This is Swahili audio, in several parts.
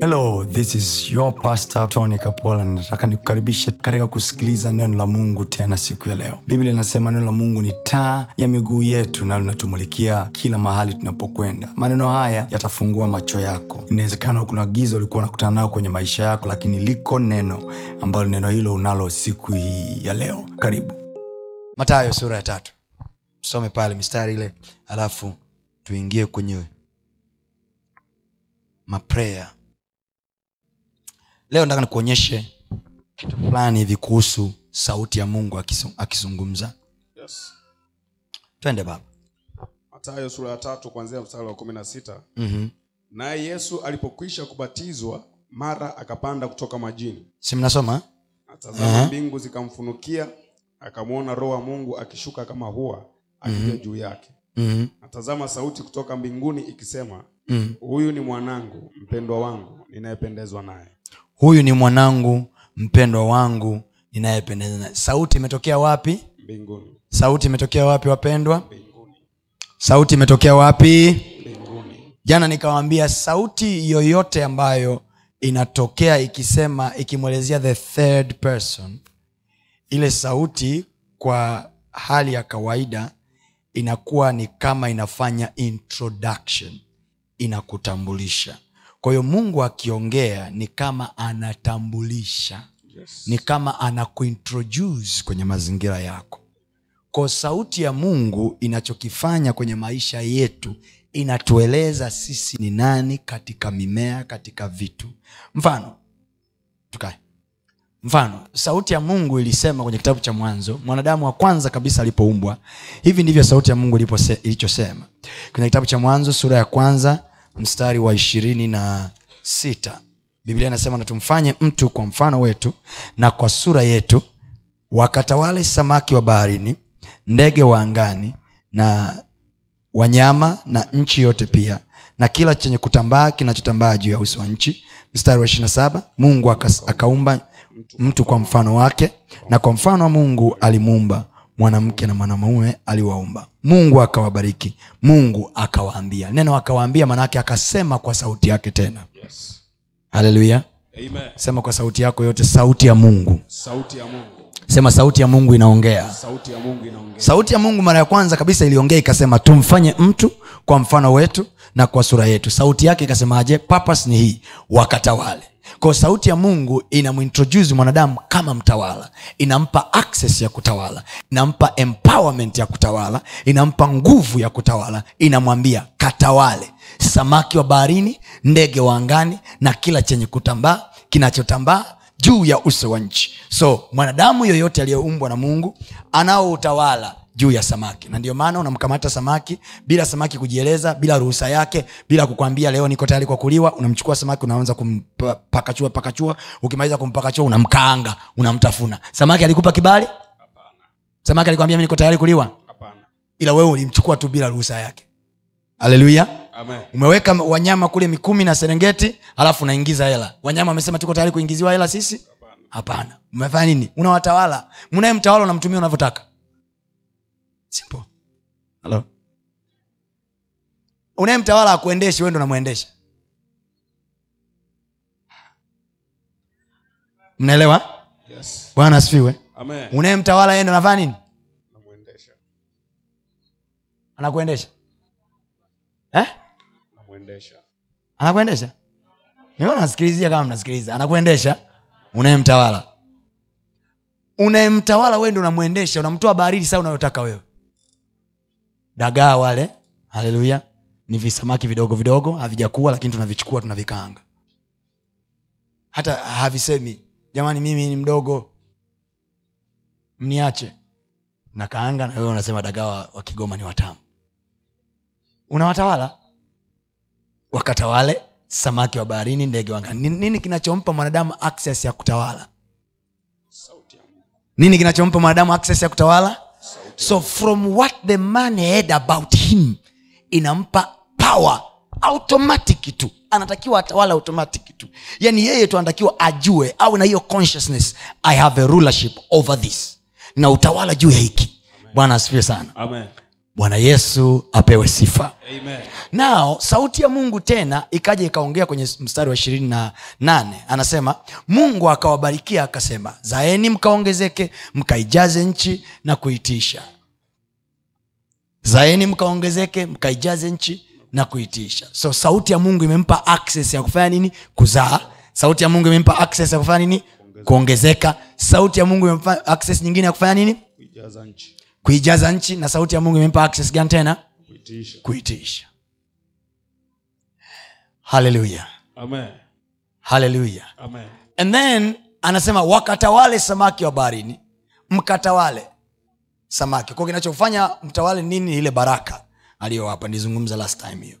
hello this is your pastor tony kapola. Nataka nikukaribishe katika kusikiliza neno la mungu tena siku ya leo. Biblia inasema neno la mungu ni taa ya miguu yetu na linatumulikia kila mahali tunapokwenda. Maneno haya yatafungua macho yako. Inawezekana kuna giza ulikuwa unakutana nao kwenye maisha yako lakini liko neno ambalo neno hilo unalo siku hii ya leo. Karibu. Mathayo sura ya tatu. Some pale mistari ile alafu tuingie kwenye mapreya leo nataka nikuonyeshe kitu fulani hivi kuhusu sauti ya mungu akizungumza. Yes. twende baba. Matayo sura ya tatu kuanzia mstari wa kumi na sita. Mm-hmm. naye yesu alipokwisha kubatizwa mara akapanda kutoka majini. Si mnasoma? Atazama mbingu zikamfunukia akamwona roho wa mungu akishuka kama hua akija juu yake. Mm-hmm. atazama sauti kutoka mbinguni ikisema mm. huyu ni mwanangu mpendwa wangu ninayependezwa naye huyu ni mwanangu mpendwa wangu ninayependeza naye. Sauti imetokea wapi? Mbinguni. Sauti imetokea wapi wapendwa? Mbinguni. Sauti imetokea wapi? Mbinguni. Jana nikawambia sauti yoyote ambayo inatokea ikisema ikimwelezea the third person ile sauti kwa hali ya kawaida inakuwa ni kama inafanya introduction inakutambulisha kwa hiyo mungu akiongea ni kama anatambulisha yes. ni kama anakuintroduce kwenye mazingira yako. Kwa sauti ya mungu inachokifanya kwenye maisha yetu inatueleza sisi ni nani katika mimea katika vitu. Mfano tukae. Mfano sauti ya mungu ilisema kwenye kitabu cha mwanzo mwanadamu wa kwanza kabisa alipoumbwa hivi ndivyo sauti ya mungu ilichosema. Kwenye kitabu cha mwanzo sura ya kwanza mstari wa ishirini na sita. Biblia inasema na tumfanye mtu kwa mfano wetu na kwa sura yetu wakatawale samaki wa baharini ndege wa angani na wanyama na nchi yote pia na kila chenye kutambaa kinachotambaa juu ya uso wa nchi. Mstari wa ishirina saba mungu akaumba mtu kwa mfano wake na kwa mfano wa mungu alimuumba mwanamke na mwanamume aliwaumba. Mungu akawabariki mungu akawaambia. Neno akawaambia maanaake akasema kwa sauti yake tena. Yes. haleluya Amen. sema kwa sauti yako yote sauti ya mungu. Sauti ya mungu. Sema sauti ya mungu inaongea. Sauti ya mungu inaongea. Sauti ya mungu mara ya kwanza kabisa iliongea ikasema tumfanye mtu kwa mfano wetu na kwa sura yetu. Sauti yake ikasemaje papas ni hii wakatawale kwao sauti ya mungu inamintroduce mwanadamu kama mtawala. Inampa access ya kutawala. Inampa empowerment ya kutawala. Inampa nguvu ya kutawala. Inamwambia katawale. Samaki wa baharini ndege wa angani na kila chenye kutambaa kinachotambaa juu ya uso wa nchi. So mwanadamu yoyote aliyeumbwa na mungu anao utawala juu ya samaki. Na ndio maana unamkamata samaki bila samaki kujieleza bila ruhusa yake bila kukwambia leo niko tayari kwa kuliwa unamchukua samaki unaanza kumpakachua pakachua. Ukimaliza kumpakachua unamkaanga unamtafuna. Samaki alikupa kibali? Samaki alikwambia mi niko tayari kuliwa? Apana. ila wewe ulimchukua tu bila ruhusa yake. Haleluya. Umeweka wanyama kule mikumi na serengeti alafu unaingiza hela. Wanyama wamesema tuko tayari kuingiziwa hela sisi? Hapana. Umefanya nini? Unawatawala. Mnaye mtawala unamtumia unavyotaka simple. Mtawala akuendeshi wendo namwendesha mnaelewa? Yes. bwana asifiwe. Amen. Unaye mtawala yendo nafanya nini? Anakuendesha. Eh? anakuendesha? Nimeona nasikilizia kama mnasikiliza. Anakuendesha. Unayemtawala unayemtawala mtawala wendo unamwendesha. Unamtoa baridi saa unayotaka wewe dagaa wale haleluya ni visamaki vidogo vidogo havijakuwa lakini tunavichukua tunavikaanga. Hata havisemi jamani mimi ni mdogo mniache. Nakaanga na wewe unasema dagaa wa, kigoma ni watamu. Unawatawala? Wakatawale samaki wa baharini ndege wangani Ni- nini kinachompa mwanadamu access ya kutawala? Nini kinachompa mwanadamu access ya kutawala so from what the man heard about him inampa power automatic tu. Anatakiwa atawala automatic tu. Yani yeye tu anatakiwa ajue au na hiyo consciousness i have a rulership over this. Na utawala juu ya hiki. Bwana asifiwe sana. Amen bwana yesu apewe sifa. Amen. nao sauti ya mungu tena ikaja ikaongea kwenye mstari wa ishirini na nane. Anasema mungu akawabarikia akasema zaeni mkaongezeke mkaijaze nchi na kuitisha. Zaeni mkaongezeke mkaijaze nchi na kuitisha. So sauti ya mungu imempa access ya kufanya nini? Kuzaa. Sauti ya mungu imempa access ya kufanya nini? Kuongezeka. Sauti ya mungu imempa access nyingine ya kufanya nini? Kuijaza nchi. Kuijaza nchi na sauti ya mungu imempa access gani tena? Kuitisha. Haleluya haleluya and then anasema wakatawale samaki wa baharini. Mkatawale samaki. Kwao kinachofanya mtawale nini? Ile baraka aliyowapa. Nilizungumza last time hiyo.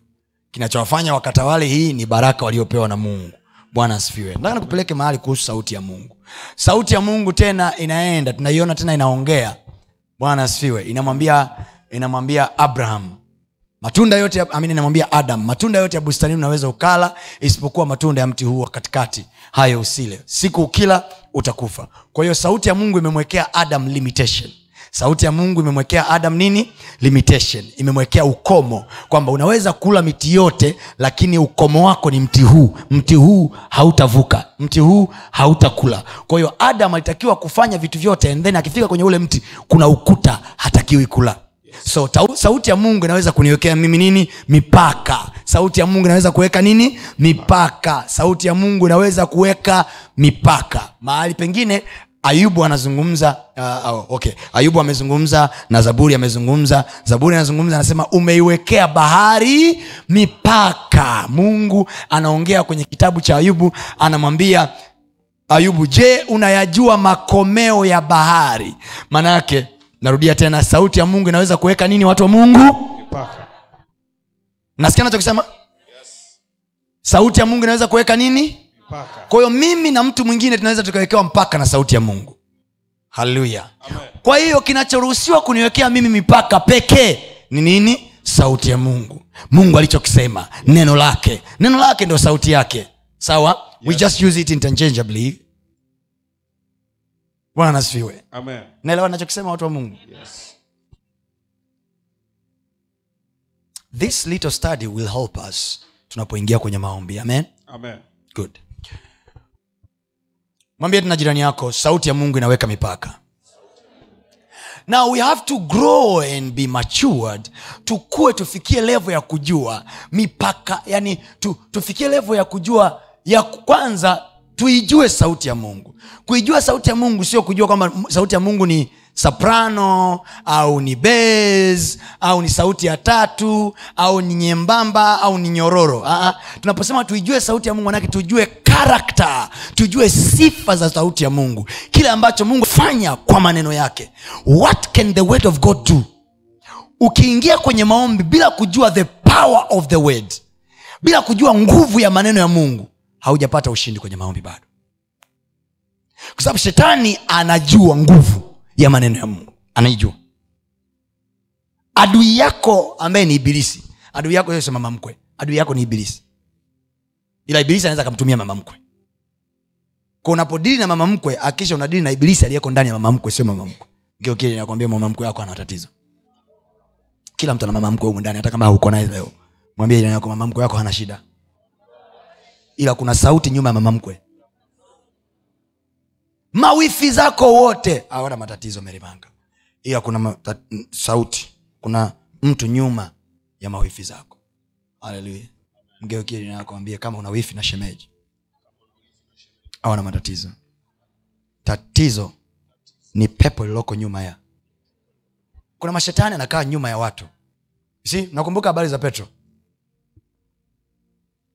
Kinachowafanya wakatawale hii ni baraka waliopewa na mungu. Bwana asifiwe. Nataka nikupeleke mahali kuhusu sauti ya mungu. Sauti ya mungu tena inaenda. Tunaiona tena inaongea bwana asifiwe. Inamwambia inamwambia abraham. Matunda yote amini namwambia adam. Matunda yote ya bustani unaweza ukala isipokuwa matunda ya mti huu wa katikati. Hayo usile. Siku ukila utakufa. Kwa hiyo sauti ya mungu imemwekea adam limitation sauti ya mungu imemwekea adam nini? Limitation. Imemwekea ukomo. Kwamba unaweza kula miti yote lakini ukomo wako ni mti huu. Mti huu hautavuka. Mti huu hautakula. Kwa hiyo adam alitakiwa kufanya vitu vyote then akifika kwenye ule mti kuna ukuta hatakiwi kula. So tau, sauti ya mungu inaweza kuniwekea mimi nini? Mipaka. Sauti ya mungu inaweza kuweka nini? Mipaka. Sauti ya mungu inaweza kuweka mipaka. Mahali pengine ayubu anazungumza uh, oh, okay. Ayubu amezungumza na zaburi amezungumza. Zaburi anazungumza anasema umeiwekea bahari mipaka. Mungu anaongea kwenye kitabu cha ayubu anamwambia ayubu je unayajua makomeo ya bahari? Maana yake narudia tena sauti ya mungu inaweza kuweka nini watu wa mungu? Mipaka. nasikia nachokisema sauti ya mungu inaweza kuweka nini. Kwa hiyo mimi na mtu mwingine tunaweza tukawekewa mpaka na sauti ya mungu. Haleluya. Kwa hiyo kinachoruhusiwa kuniwekea mimi mipaka pekee ni nini? Sauti ya mungu. Mungu alichokisema neno lake. Neno lake ndio sauti yake. Sawa? We just use it interchangeably. Bwana nasifiwe naelewa nachokisema watu wa mungu? Yes. this little study will help us tunapoingia kwenye maombi. Amen? Amen. good mwambie tena jirani yako sauti ya mungu inaweka mipaka. Now we have to grow and be matured tukue tufikie levo ya kujua mipaka yani tu, tufikie levo ya kujua ya kwanza tuijue sauti ya mungu. Kuijua sauti ya mungu sio kujua kwamba sauti ya mungu ni soprano au ni bas au ni sauti ya tatu au ni nyembamba au ni nyororo. Aa, tunaposema tuijue sauti ya mungu manake tujue karakta tujue sifa za sauti ya mungu. Kile ambacho mungu fanya kwa maneno yake. What can the word of god do? Ukiingia kwenye maombi bila kujua the power of the word bila kujua nguvu ya maneno ya mungu haujapata ushindi kwenye maombi bado. Kwa sababu shetani anajua nguvu ya maneno ya mungu. Anaijua. Adui yako ambaye ni ibilisi adui yako sio mama mkwe adui yako ni ibilisi. Ila ibilisi anaweza akamtumia mama mkwe. Kwa unapodili na mama mkwe akisha unadili na ibilisi aliyeko ndani ya mama mkwe sio mama mkwe. Geokili nakwambia mama mkwe yako ana tatizo. Kila mtu ana mama mkwe humu ndani hata kama uko naye leo. Mwambie jirani yako mama mkwe yako hana shida. Ila kuna sauti nyuma ya mama mkwe mawifi zako wote. Hawana matatizo merimanga ila kuna mata, sauti. Kuna mtu nyuma ya mawifi zako. Haleluya mgeukie jirani kama una wifi na shemeji. Hawana matatizo. Tatizo ni pepo lililoko nyuma ya. Kuna mashetani anakaa nyuma ya watu. Si nakumbuka habari za petro.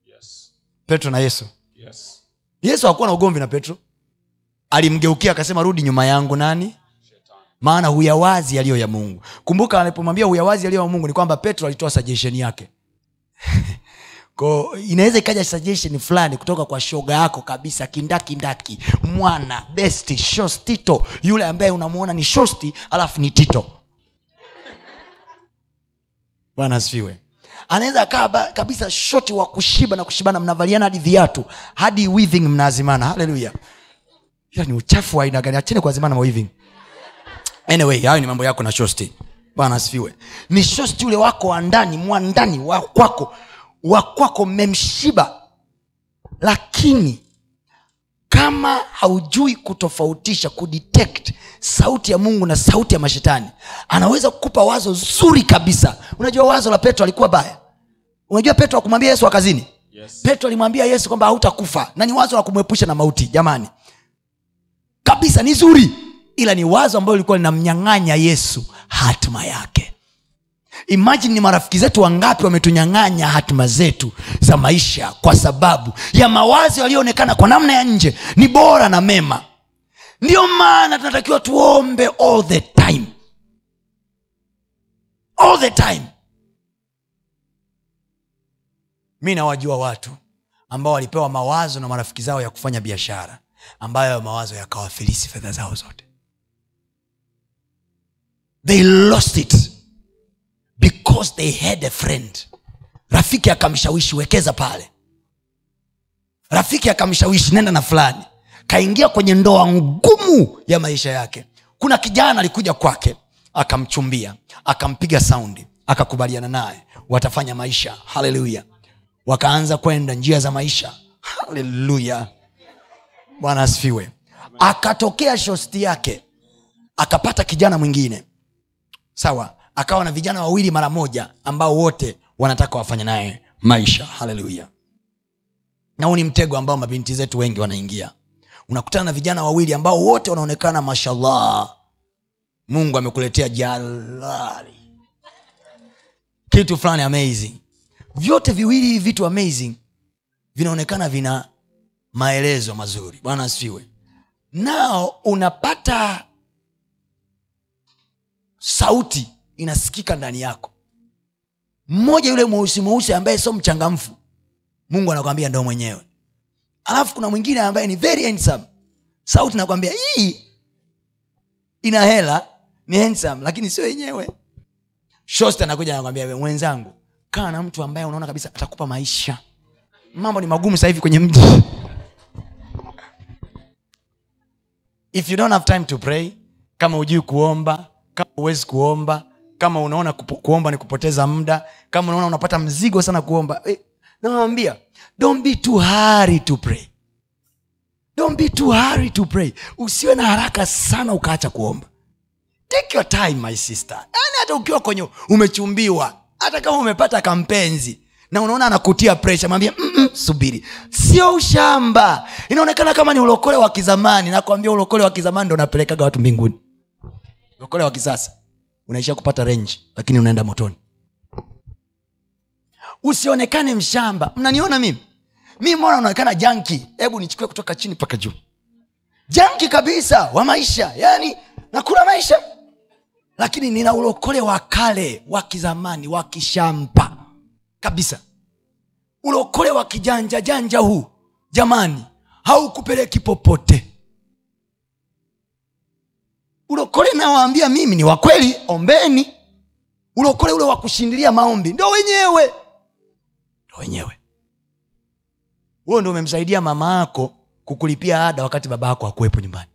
Yes. petro na yesu. Yes. yesu hakuwa na ugomvi na petro alimgeukia akasema rudi nyuma yangu. Nani? Maana huyawazi yaliyo ya mungu. Kumbuka alipomwambia huyawazi yaliyo ya mungu ni kwamba petro alitoa suggestion yake. Ko inaweza ikaja suggestion fulani kutoka kwa shoga yako kabisa kindakindaki mwana besti shostito yule ambaye unamwona ni shosti alafu ni tito. Bwana asifiwe. Anaweza akaa kabisa shoti wa kushiba na kushibana mnavaliana hadi viatu hadi withing mnaazimana haleluya ila ni uchafu wa aina gani? Achene kuazimana ma anyway hayo ni mambo yako na shosti. Bwana asifiwe. Ni shosti ule wako wa ndani mwa ndani wa kwako. Wa kwako mmemshiba. Lakini kama haujui kutofautisha kudetect sauti ya mungu na sauti ya mashetani anaweza kukupa wazo zuri kabisa. Unajua wazo la petro alikuwa baya? Unajua petro akumwambia yesu wa kazini? Yes. petro alimwambia yesu kwamba hautakufa. Na ni wazo la kumwepusha na mauti. Jamani kabisa ni zuri. Ila ni wazo ambayo lilikuwa linamnyang'anya yesu hatima yake. Imajini ni marafiki zetu wangapi wametunyang'anya hatima zetu za maisha kwa sababu ya mawazo yaliyoonekana kwa namna ya nje ni bora na mema. Ndiyo maana tunatakiwa tuombe all the time. All the time. Mi nawajua watu ambao walipewa mawazo na marafiki zao ya kufanya biashara ambayo mawazo yakawafilisi fedha zao zote. They lost it because they had a friend. Rafiki akamshawishi wekeza pale. Rafiki akamshawishi nenda na fulani. Kaingia kwenye ndoa ngumu ya maisha yake. Kuna kijana alikuja kwake akamchumbia akampiga saundi akakubaliana naye watafanya maisha. Haleluya wakaanza kwenda njia za maisha. Haleluya bwana asifiwe. Akatokea shosti yake akapata kijana mwingine. Sawa akawa na vijana wawili mara moja ambao wote wanataka wafanye naye maisha. Haleluya. Na huu ni mtego ambao mabinti zetu wengi wanaingia. Unakutana na vijana wawili ambao wote wanaonekana mashallah mungu amekuletea jalali. Kitu fulani amazing. Vyote viwili vitu amazing vinaonekana vina maelezo mazuri. Bwana asifiwe. Nao unapata sauti inasikika ndani yako. Mmoja yule mweusi mweusi ambaye sio mchangamfu mungu anakwambia ndo mwenyewe. Alafu kuna mwingine ambaye ni very handsome. Sauti nakwambia hii ina hela ni handsome lakini sio yenyewe. Shost anakuja anakwambia mwenzangu kaa na mtu ambaye unaona kabisa atakupa maisha. Mambo ni magumu sahivi kwenye mji if you don't have time to pray kama hujui kuomba kama huwezi kuomba kama unaona kuomba ni kupoteza muda kama unaona unapata mzigo sana kuomba eh, nawambia don't be too hurry to pray. Don't be too hurry to pray. Usiwe na haraka sana ukaacha kuomba. Take your time my sister. Yani hata ukiwa kwenye umechumbiwa hata kama umepata kampenzi na unaona anakutia presha mwambie "Mm-mm, subiri. Sio ushamba. Inaonekana kama ni ulokole wa kizamani. Nakwambia ulokole wa kizamani ndo unapelekaga watu mbinguni. Ulokole wa kisasa. Unaishia kupata renji lakini unaenda motoni. Usionekane mshamba. Mnaniona mimi? Mi mbona unaonekana janki hebu nichukue kutoka chini mpaka juu. Janki kabisa wa maisha. Yani nakula maisha. Lakini nina ulokole wa kale wa kizamani wa kishamba kabisa. Ulokole wa kijanja janja huu jamani haukupeleki popote. Ulokole nawaambia mimi ni wakweli ombeni. Ulokole ule wa kushindilia maombi ndo wenyewe. Ndo wenyewe. Huo ndo umemsaidia mama yako kukulipia ada wakati baba yako akuwepo nyumbani.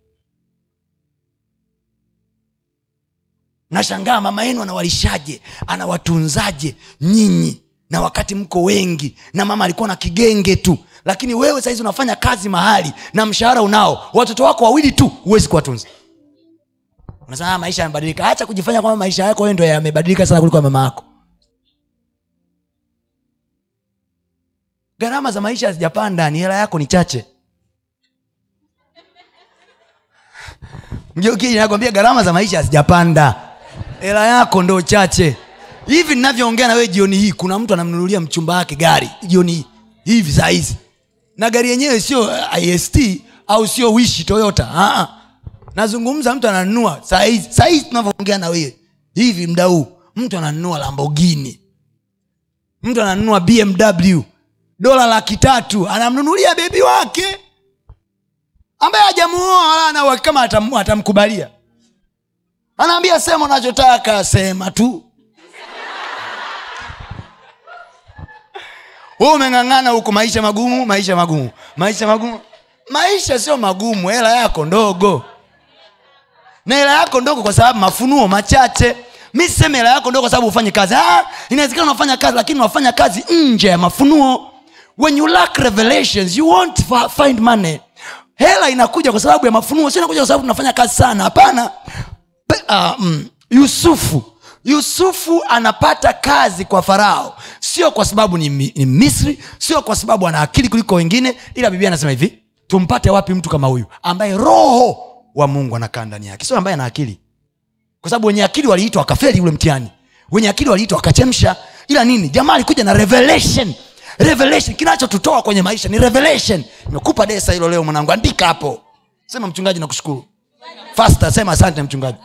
Nashangaa mama yenu anawalishaje anawatunzaje nyinyi na wakati mko wengi na mama alikuwa na kigenge tu lakini wewe sahizi unafanya kazi mahali na mshahara unao watoto wako wawili tu huwezi kuwatunza. Unasema "Ah, maisha yamebadilika. Acha kujifanya kwamba maisha yako ndo yamebadilika sana kuliko mama yako. Gharama za maisha hazijapanda ni hela yako ni chache. Mgeukii nakwambia gharama za maisha hazijapanda. Hela yako ndo chache hivi ninavyoongea na wewe jioni hii kuna mtu anamnunulia mchumba wake gari jioni hii? Hivi saa hizi. Na gari yenyewe sio uh, ist au sio wishi toyota. Aa. nazungumza mtu ananunua saa hizi. Tunavyoongea na wewe. Hivi mda huu mtu ananunua lambogini mtu ananunua bmw dola laki tatu. Anamnunulia bebi wake. Ambaye hajamuoa wala ana atamkubalia. Anaambia sema unachotaka sema tu wewe umeng'ang'ana huku maisha magumu maisha magumu maisha magumu. Maisha sio magumu hela yako ndogo. Na hela yako ndogo kwa sababu mafunuo machache. Mi siseme hela yako ndogo kwa sababu ufanye kazi. Ah, inawezekana unafanya kazi lakini unafanya kazi nje ya mafunuo. When you lack revelations you won't find money. Hela inakuja kwa sababu ya mafunuo sio inakuja kwa sababu tunafanya kazi sana. Hapana. Uh, mm, yusufu yusufu anapata kazi kwa farao. Sio kwa sababu ni, ni misri sio kwa sababu ana akili kuliko wengine ila biblia anasema hivi tumpate wapi mtu kama huyu ambaye roho wa mungu anakaa ndani yake? Sio ambaye ana akili. Kwa sababu wenye akili waliitwa wakafeli ule mtihani. Wenye akili waliitwa wakachemsha. Ila nini? Jamaa alikuja na revelation. Revelation. Kinachotutoa kwenye maisha ni revelation. Nimekupa desa hilo leo mwanangu. Andika hapo. Sema mchungaji nakushukuru. Fasta sema asante mchungaji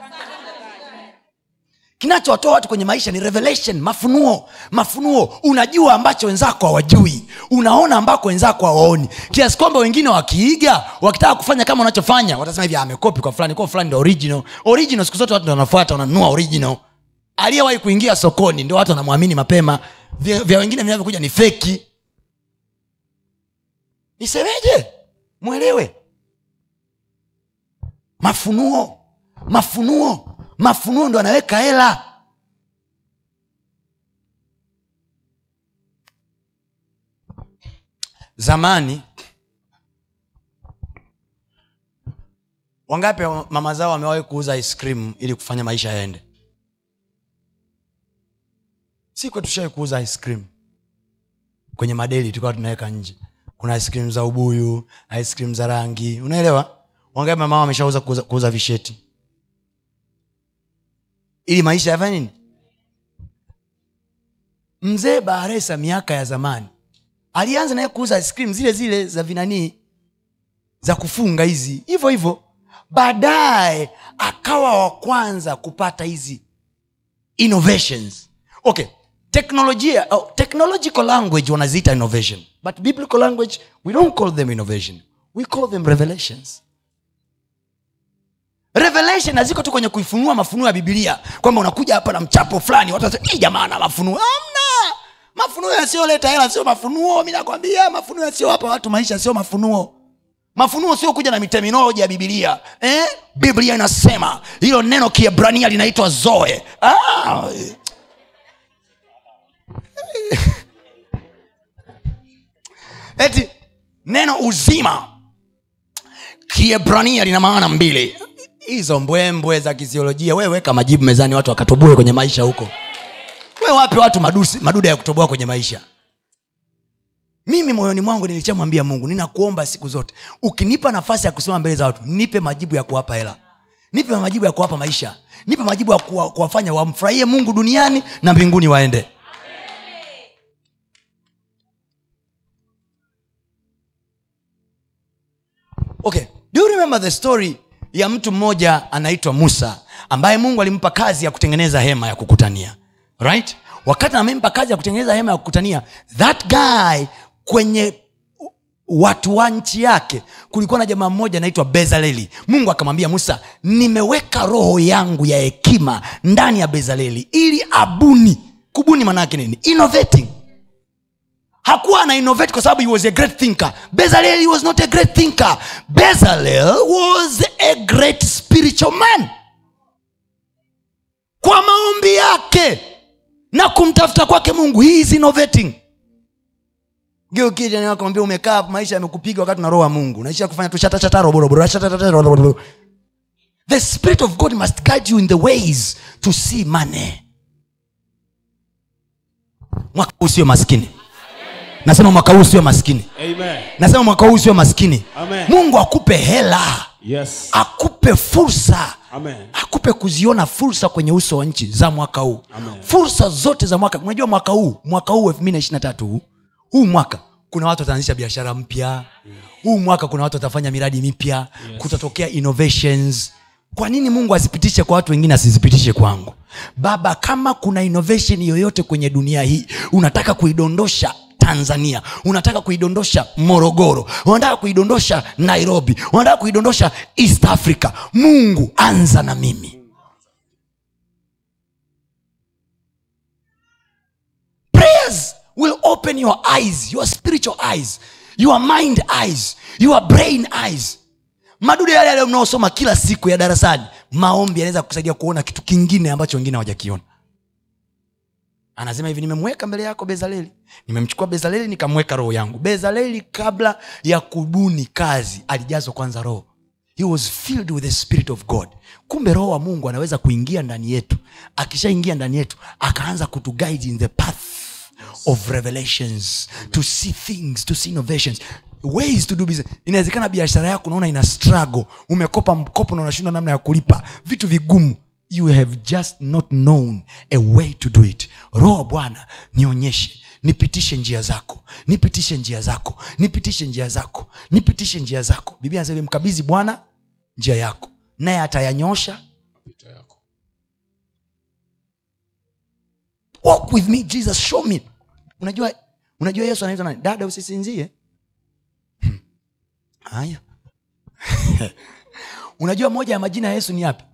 kinachowatoa watu kwenye maisha ni revelation mafunuo. Mafunuo unajua ambacho wenzako hawajui. Unaona ambako wenzako hawaoni. Kiasi kwamba wengine wakiiga wakitaka kufanya kama unachofanya watasema hivi "Ah, amekopi kwa fulani. Kwa fulani ndo original. Original siku zote watu ndo wanafuata wananunua original. Aliyewahi kuingia sokoni ndio watu wanamwamini mapema. Vya, vya wengine vinavyokuja ni feki. Nisemeje? Mwelewe. Mafunuo. Mafunuo mafunuo ndo anaweka hela. Zamani wangapi wa- mama zao wamewahi kuuza ice cream ili kufanya maisha yaende? Si kwetu tushawai kuuza ice kwenye madeli tukawa tunaweka nje. Kuna ice cream za ubuyu ice cream za rangi. Unaelewa? Wangapi mama wameshauza kuuza visheti ili maisha yafanye nini? Mzee baharesa miaka ya zamani alianza naye kuuza ice zile zile za vinanii za kufunga hizi. Hivyo hivyo baadaye akawa wa kwanza kupata hizi innovations. Okay teknolojia oh, technological language wanaziita innovation. But biblical language we don't call them innovation. We call them revelations revelation haziko tu kwenye kuifunua mafunuo ya bibilia kwamba unakuja hapa na mchapo fulani watu wasema "Hii jamaa na mafunuo. Amna mafunuo yasiyoleta hela sio mafunuo mi nakwambia mafunuo yasiyowapa watu maisha sio mafunuo. Mafunuo sio kuja na miteminoloji ya bibilia eh? biblia inasema hilo neno kiebrania linaitwa zoe. Ah. eti neno uzima kiebrania lina maana mbili hizo mbwembwe za kisiolojia we weka majibu mezani watu wakatoboe kwenye maisha huko. We wape watu madusi, maduda ya kutoboa kwenye maisha. Mimi moyoni mwangu nilichamwambia mungu ninakuomba siku zote ukinipa nafasi ya kusema mbele za watu nipe majibu ya kuwapa hela. Nipe majibu ya kuwapa maisha. Nipe majibu ya kuwa, kuwafanya wamfurahie mungu duniani na mbinguni waende. Okay do you remember the story ya mtu mmoja anaitwa musa ambaye mungu alimpa kazi ya kutengeneza hema ya kukutania right? Wakati amempa kazi ya kutengeneza hema ya kukutania that guy kwenye watu wa nchi yake kulikuwa na jamaa mmoja anaitwa bezaleli. Mungu akamwambia musa nimeweka roho yangu ya hekima ndani ya bezaleli ili abuni. Kubuni maanaake nini? Innovating hakuwa ana innovate kwa sababu he was a great thinker. Bezalel was not a great thinker. Bezalel was a great spiritual man. Kwa maombi yake na kumtafuta kwake mungu he is innovating. Geukijanakwambia umekaa maisha yamekupiga wakati na roho wa mungu. Naisha kufanya tu chatatataroboroboro the spirit of god must guide you in the ways to see money. Mwaka usio maskini nasema mwaka huu sio maskini Amen. nasema mwaka huu sio maskini Amen. mungu akupe hela Yes. akupe fursa Amen. akupe kuziona fursa kwenye uso wa nchi za mwaka huu Amen. fursa zote za mwaka unajua mwaka huu mwaka huu elfu mbili na tatu huu huu mwaka kuna watu wataanzisha biashara mpya huu mwaka kuna watu watafanya miradi mipya Yes. kutatokea innovations kwa nini mungu asipitishe kwa watu wengine asizipitishe kwangu baba kama kuna innovation yoyote kwenye dunia hii unataka kuidondosha tanzania. Unataka kuidondosha morogoro. Unataka kuidondosha nairobi. Unataka kuidondosha east africa. Mungu anza na mimi. Prayers will open your eyes your spiritual eyes your mind eyes your brain eyes. Madudu yale yale mnaosoma kila siku ya darasani maombi yanaweza kusaidia kuona kitu kingine ambacho wengine hawajakiona anasema hivi nimemweka mbele yako bezaleli. Nimemchukua bezaleli nikamweka roho yangu. Bezaleli kabla ya kubuni kazi alijazwa kwanza roho. He was filled with the spirit of god. Kumbe roho wa mungu anaweza kuingia ndani yetu. Akishaingia ndani yetu akaanza kutuguide in the path of revelations to see things to see innovations. Ways to do business. Inawezekana biashara yako unaona ina struggle. Umekopa mkopo na unashindwa namna ya kulipa. Vitu vigumu you have just not known a way to do it. Roho bwana nionyeshe nipitishe njia zako nipitishe njia zako nipitishe njia zako nipitishe njia zako. Biblia anasema mkabidhi bwana njia yako naye atayanyosha mapito yako. Walk with me jesus show me. Unajua unajua yesu anaitwa nani? Dada usisinzie. Hmm. haya. Unajua moja ya majina ya yesu ni yapi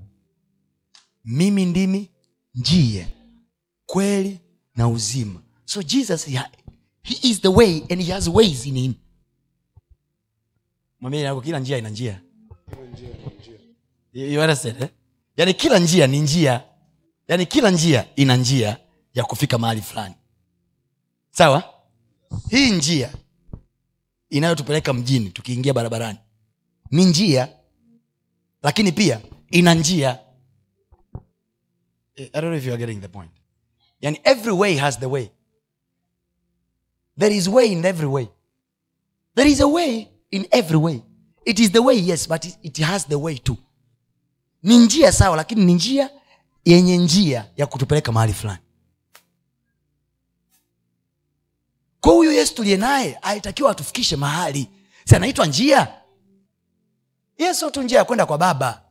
mimi ndimi njia kweli na uzima. So jesus he, he is the way and he has ways in him. Mwambie yako kila njia ina njia. You- understand, eh? yaani kila njia ni njia. Yaani kila njia ina njia ya kufika mahali fulani. Sawa? Hii njia inayotupeleka mjini tukiingia barabarani ni njia lakini pia ina njia I don't know if you are getting the point. Yani every way has the way. There is way in every way. There is a way in every way. It is the way yes but it, has the way too. Ni njia sawa lakini ni njia yenye njia ya kutupeleka mahali fulani. Kwa huyu yesu tuliye naye alitakiwa atufikishe mahali. Si anaitwa njia? Yesu tu njia ya kwenda kwa baba.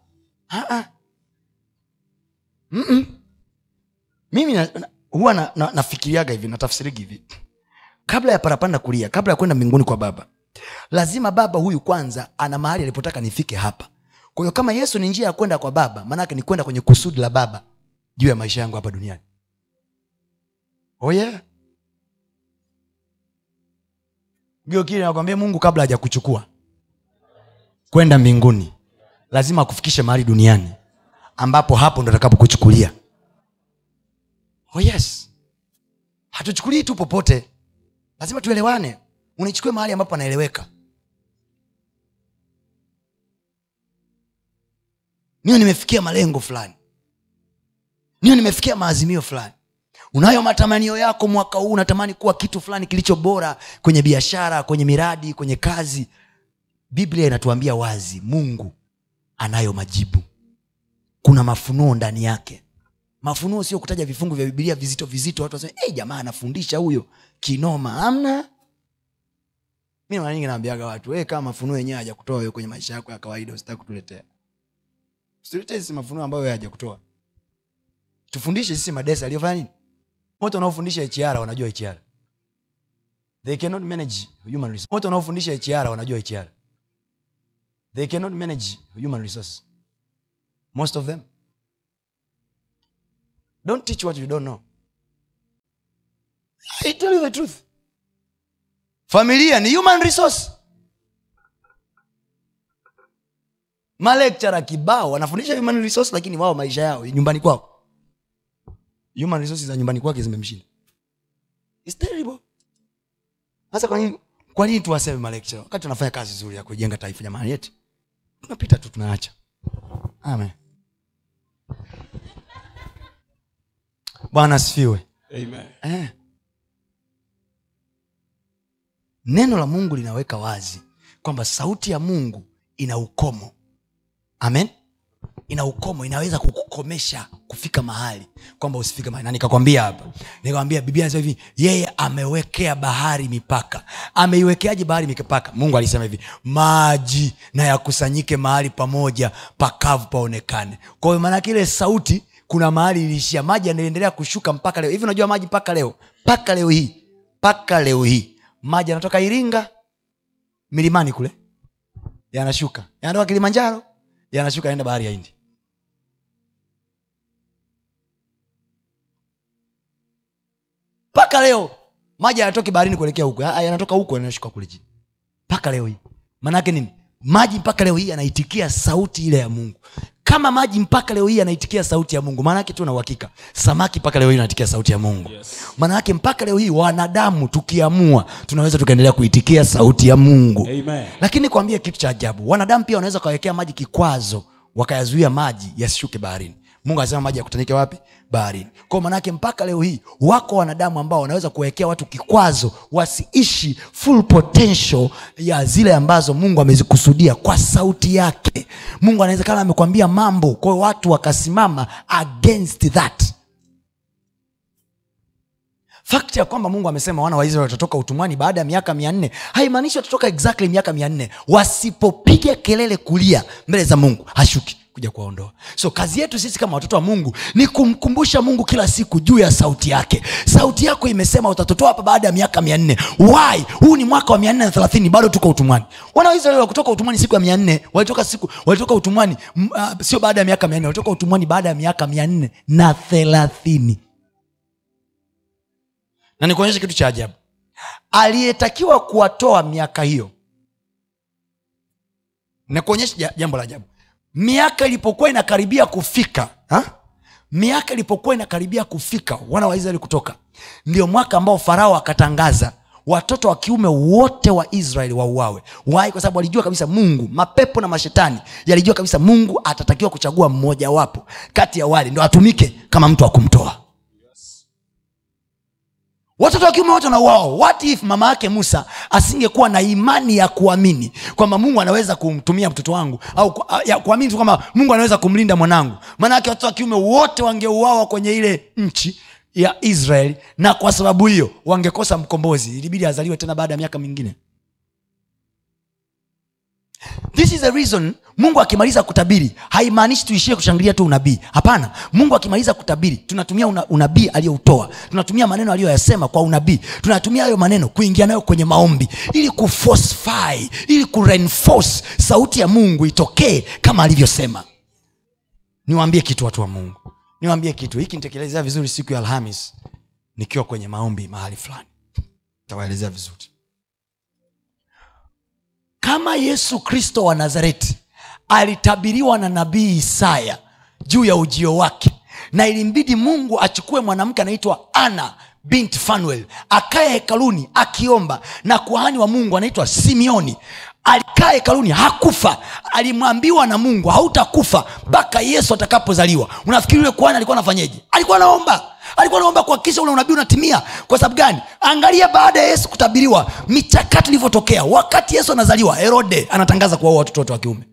Ah-ah. Mm-mm. mimi na, na, huwa na, na, nafikiriaga hivi natafsiriga hivi kabla ya parapanda kulia kabla ya kwenda mbinguni kwa baba lazima baba huyu kwanza ana mahali alipotaka nifike hapa kwa hiyo kama yesu ni njia ya kwenda kwa baba maanake ni kwenda kwenye kusudi la baba juu ya maisha yangu hapa duniani oh yeah. giokili nakwambia mungu kabla hajakuchukua kwenda mbinguni lazima akufikishe mahali duniani ambapo hapo ndo atakapokuchukulia. Oh yes. Hatuchukulii tu popote. Lazima tuelewane. Unichukue mahali ambapo anaeleweka niyo nimefikia malengo fulani. Niyo nimefikia maazimio fulani. Unayo matamanio yako mwaka huu unatamani kuwa kitu fulani kilicho bora kwenye biashara kwenye miradi kwenye kazi. Biblia inatuambia wazi mungu anayo majibu kuna mafunuo ndani yake. Mafunuo sio kutaja vifungu vya bibilia vizito vizito watu waseme hey, jamaa anafundisha huyo. Kinoma amna mi mara nyingi naambiaga watu hey, kama mafunuo yenyewe haja kutoa kwenye maisha yako ya kawaida usitaki kutuletea. Usituletee sisi mafunuo ambayo wewe haja kutoa tufundishe sisi madesa aliyofanya nini? Wote wanaofundisha hr wanajua hr they cannot manage human resource. wote wanaofundisha hr wanajua hr they cannot manage human resources most of them. Don't teach what you don't know. I tell you the truth. Familia ni human resource. Malekchara kibao wanafundisha human resource lakini wao maisha yao nyumbani kwao. Human resources za nyumbani kwake zimemshinda. It's terrible. Hasa kwa nini kwa nini tuwaseme malekchara wakati tunafanya kazi nzuri ya kujenga taifa jamani yetu tunapita tu tunaacha. Amen bwana asifiwe. Eh. neno la mungu linaweka wazi kwamba sauti ya mungu ina ukomo. Amen ina ukomo inaweza kukukomesha kufika mahali kwamba usifike mahali. Na nikakwambia hapa nikakwambia biblia anasema hivi yeye amewekea bahari mipaka. Ameiwekeaje bahari mipaka? Mungu alisema hivi maji na yakusanyike mahali pamoja pakavu paonekane. Kwa hiyo maanake ile sauti kuna mahali iliishia. Maji yanaendelea kushuka mpaka leo. Hivi unajua maji mpaka leo? Mpaka leo hii mpaka leo hii. Maji yanatoka iringa milimani kule yanashuka. Yanatoka kilimanjaro yanashuka yaenda bahari ya hindi. Mpaka leo maji yanatoki baharini kuelekea huko. Yanatoka huko yanashuka kule chini. Mpaka leo hii. Maanaake nini? Maji mpaka leo hii yanaitikia sauti ile ya mungu kama maji mpaka leo hii yanaitikia sauti ya mungu maanaake tu na uhakika samaki mpaka leo hii anaitikia sauti ya mungu Yes. maanaake mpaka leo hii wanadamu tukiamua tunaweza tukaendelea kuitikia sauti ya mungu Amen. lakini kuambia kitu cha ajabu wanadamu pia wanaweza wakawekea maji kikwazo wakayazuia maji yasishuke baharini mungu anasema maji yakutanyike wapi baharini kwa manake mpaka leo hii wako wanadamu ambao wanaweza kuwekea watu kikwazo wasiishi full potential ya zile ambazo mungu amezikusudia kwa sauti yake. Mungu anawezekana amekwambia mambo kwao watu wakasimama against that. Fakti ya kwamba mungu amesema wana waisraeli watatoka utumwani baada ya miaka mia nne haimaanishi watatoka exactly miaka mia nne. Wasipopiga kelele kulia mbele za mungu hashuki kuja kuwaondoa. So kazi yetu sisi kama watoto wa mungu ni kumkumbusha mungu kila siku juu ya sauti yake. Sauti yako imesema utatotoa hapa baada ya miaka mia nne. Wai huu ni mwaka wa mia nne na thelathini bado tuko utumwani. Wana wa wakutoka utumwani siku ya mia nne walitoka siku walitoka utumwani uh, sio baada ya miaka mia nne walitoka utumwani baada ya miaka mia nne na thelathini. Na nikuonyesha kitu cha ajabu. Aliyetakiwa kuwatoa miaka hiyo nakuonyesha jambo la ajabu miaka ilipokuwa inakaribia kufika ha? miaka ilipokuwa inakaribia kufika wana wa israeli kutoka. Ndio mwaka ambao farao akatangaza watoto wa kiume wote wa israeli wauawe. Wai kwa sababu walijua kabisa mungu mapepo na mashetani yalijua kabisa mungu atatakiwa kuchagua mmojawapo kati ya wale. Ndo atumike kama mtu wa kumtoa watoto wa kiume wote wanauawa what if mama yake musa asingekuwa na imani ya kuamini kwamba mungu anaweza kumtumia mtoto wangu au kuamini tu kwamba mungu anaweza kumlinda mwanangu? Maanaake watoto wa kiume wote wangeuawa kwenye ile nchi ya israeli na kwa sababu hiyo wangekosa mkombozi. Ilibidi azaliwe tena baada ya miaka mingine this is the reason mungu akimaliza kutabiri haimaanishi tuishie kushangilia tu unabii. Hapana. Mungu akimaliza kutabiri tunatumia una, unabii aliyoutoa. Tunatumia maneno aliyoyasema kwa unabii. Tunatumia hayo maneno kuingia nayo kwenye maombi. Ili kufosify ili kureinforce sauti ya mungu itokee kama alivyosema. Niwaambie kitu watu wa mungu. Niwaambie kitu. Hiki nitekelezea vizuri siku ya alhamis nikiwa kwenye maombi mahali fulani. Tawaelezea vizuri kama yesu kristo wa nazareti alitabiriwa na nabii isaya juu ya ujio wake na ilimbidi mungu achukue mwanamke anaitwa ana bint fanuel akaye hekaluni akiomba na kuhani wa mungu anaitwa simeoni alikaa hekaluni hakufa. Alimwambiwa na mungu hautakufa mpaka yesu atakapozaliwa. Unafikiri yule kuhani alikuwa anafanyeje? Alikuwa anaomba alikuwa anaomba kuhakikisha ule unabii unatimia. Kwa sababu gani? Angalia baada ya yesu kutabiriwa michakato ilivyotokea. Wakati yesu anazaliwa herode anatangaza kuwaua watoto wote wa kiume.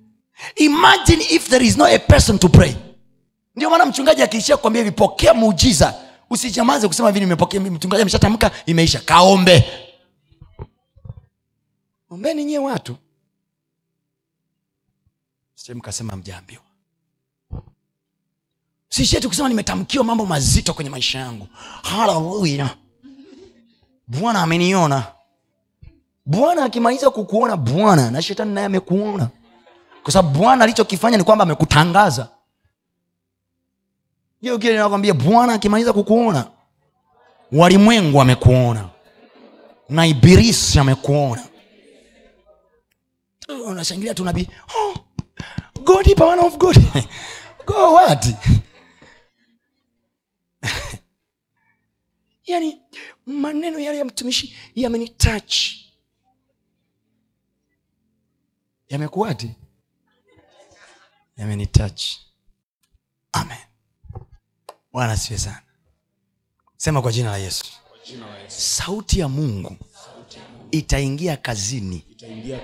Imagine if there is no a person to pray. Ndio maana mchungaji akiishia kukwambia hivi muujiza usinyamaze kusema hivi nimepokea mchungaji ameshatamka imeisha. Kaombe. Ombeni nyie watu. Sehemu kasema mjaambiwa siishie tu kusema nimetamkiwa mambo mazito kwenye maisha yangu. Haleluya bwana ameniona. Bwana akimaliza kukuona bwana na shetani naye amekuona. Kwa sababu bwana alichokifanya ni kwamba amekutangaza. Hiyo kile inakwambia bwana akimaliza kukuona walimwengu amekuona na ibilisi amekuona. Unashangilia tu nabii oh, god power of god. Go what yani maneno yale ya mtumishi yamenitouch. Yamekuwati yamenitouch. Amen. Bwana siwe sana. Sema kwa jina la yesu. Sauti ya mungu itaingia kazini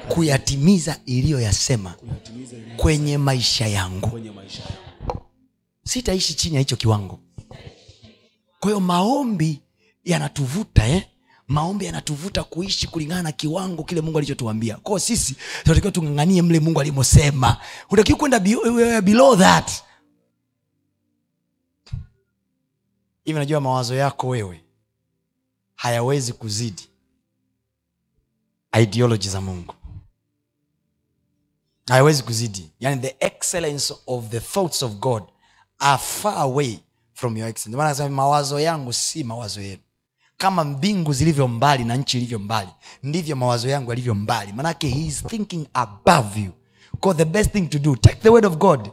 kuyatimiza iliyoyasema yasema kwenye maisha yangu kwenye maisha yangu. Sitaishi chini ya hicho kiwango kwa maombi yanatuvuta eh? maombi yanatuvuta kuishi kulingana na kiwango kile mungu alichotuambia. Kwao sisi tunatakiwa tung'ang'anie mle mungu alimosema utakiwa kwenda below that. Hivi najua mawazo yako wewe hayawezi kuzidi ideology za mungu. Hayawezi kuzidi. Yani the excellence of the thoughts of god are far away from your excellence maana nasema mawazo yangu si mawazo yenu. Kama mbingu zilivyo mbali na nchi ilivyo mbali ndivyo mawazo yangu yalivyo mbali. Manake he is thinking above you. Because the best thing to do take the word of god.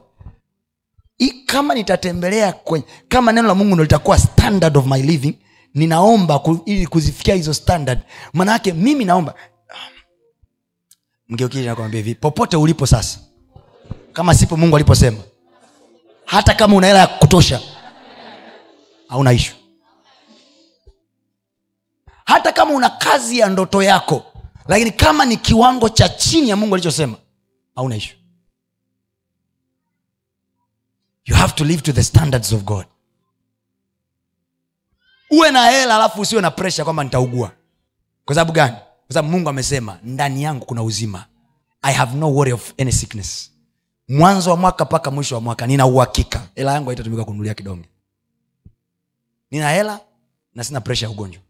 I, kama nitatembelea kwenye kama neno la mungu ndo litakuwa standard of my living ninaomba ku, ili kuzifikia hizo standard. Manake mimi naomba hivi popote ulipo sasa kama sipo mungu aliposema hata kama una hela ya kutosha hauna ishu hata kama una kazi ya ndoto yako lakini kama ni kiwango cha chini ya mungu alichosema hauna ishu you have to live to the standards of god. Uwe na hela alafu usiwe na presha kwamba nitaugua. Kwa sababu gani? Kwa sababu mungu amesema ndani yangu kuna uzima. I have no worry of any sickness. Mwanzo wa mwaka mpaka mwisho wa mwaka nina uhakika. Hela yangu haitatumika kununulia kidonge nina hela na sina presha ya ugonjwa.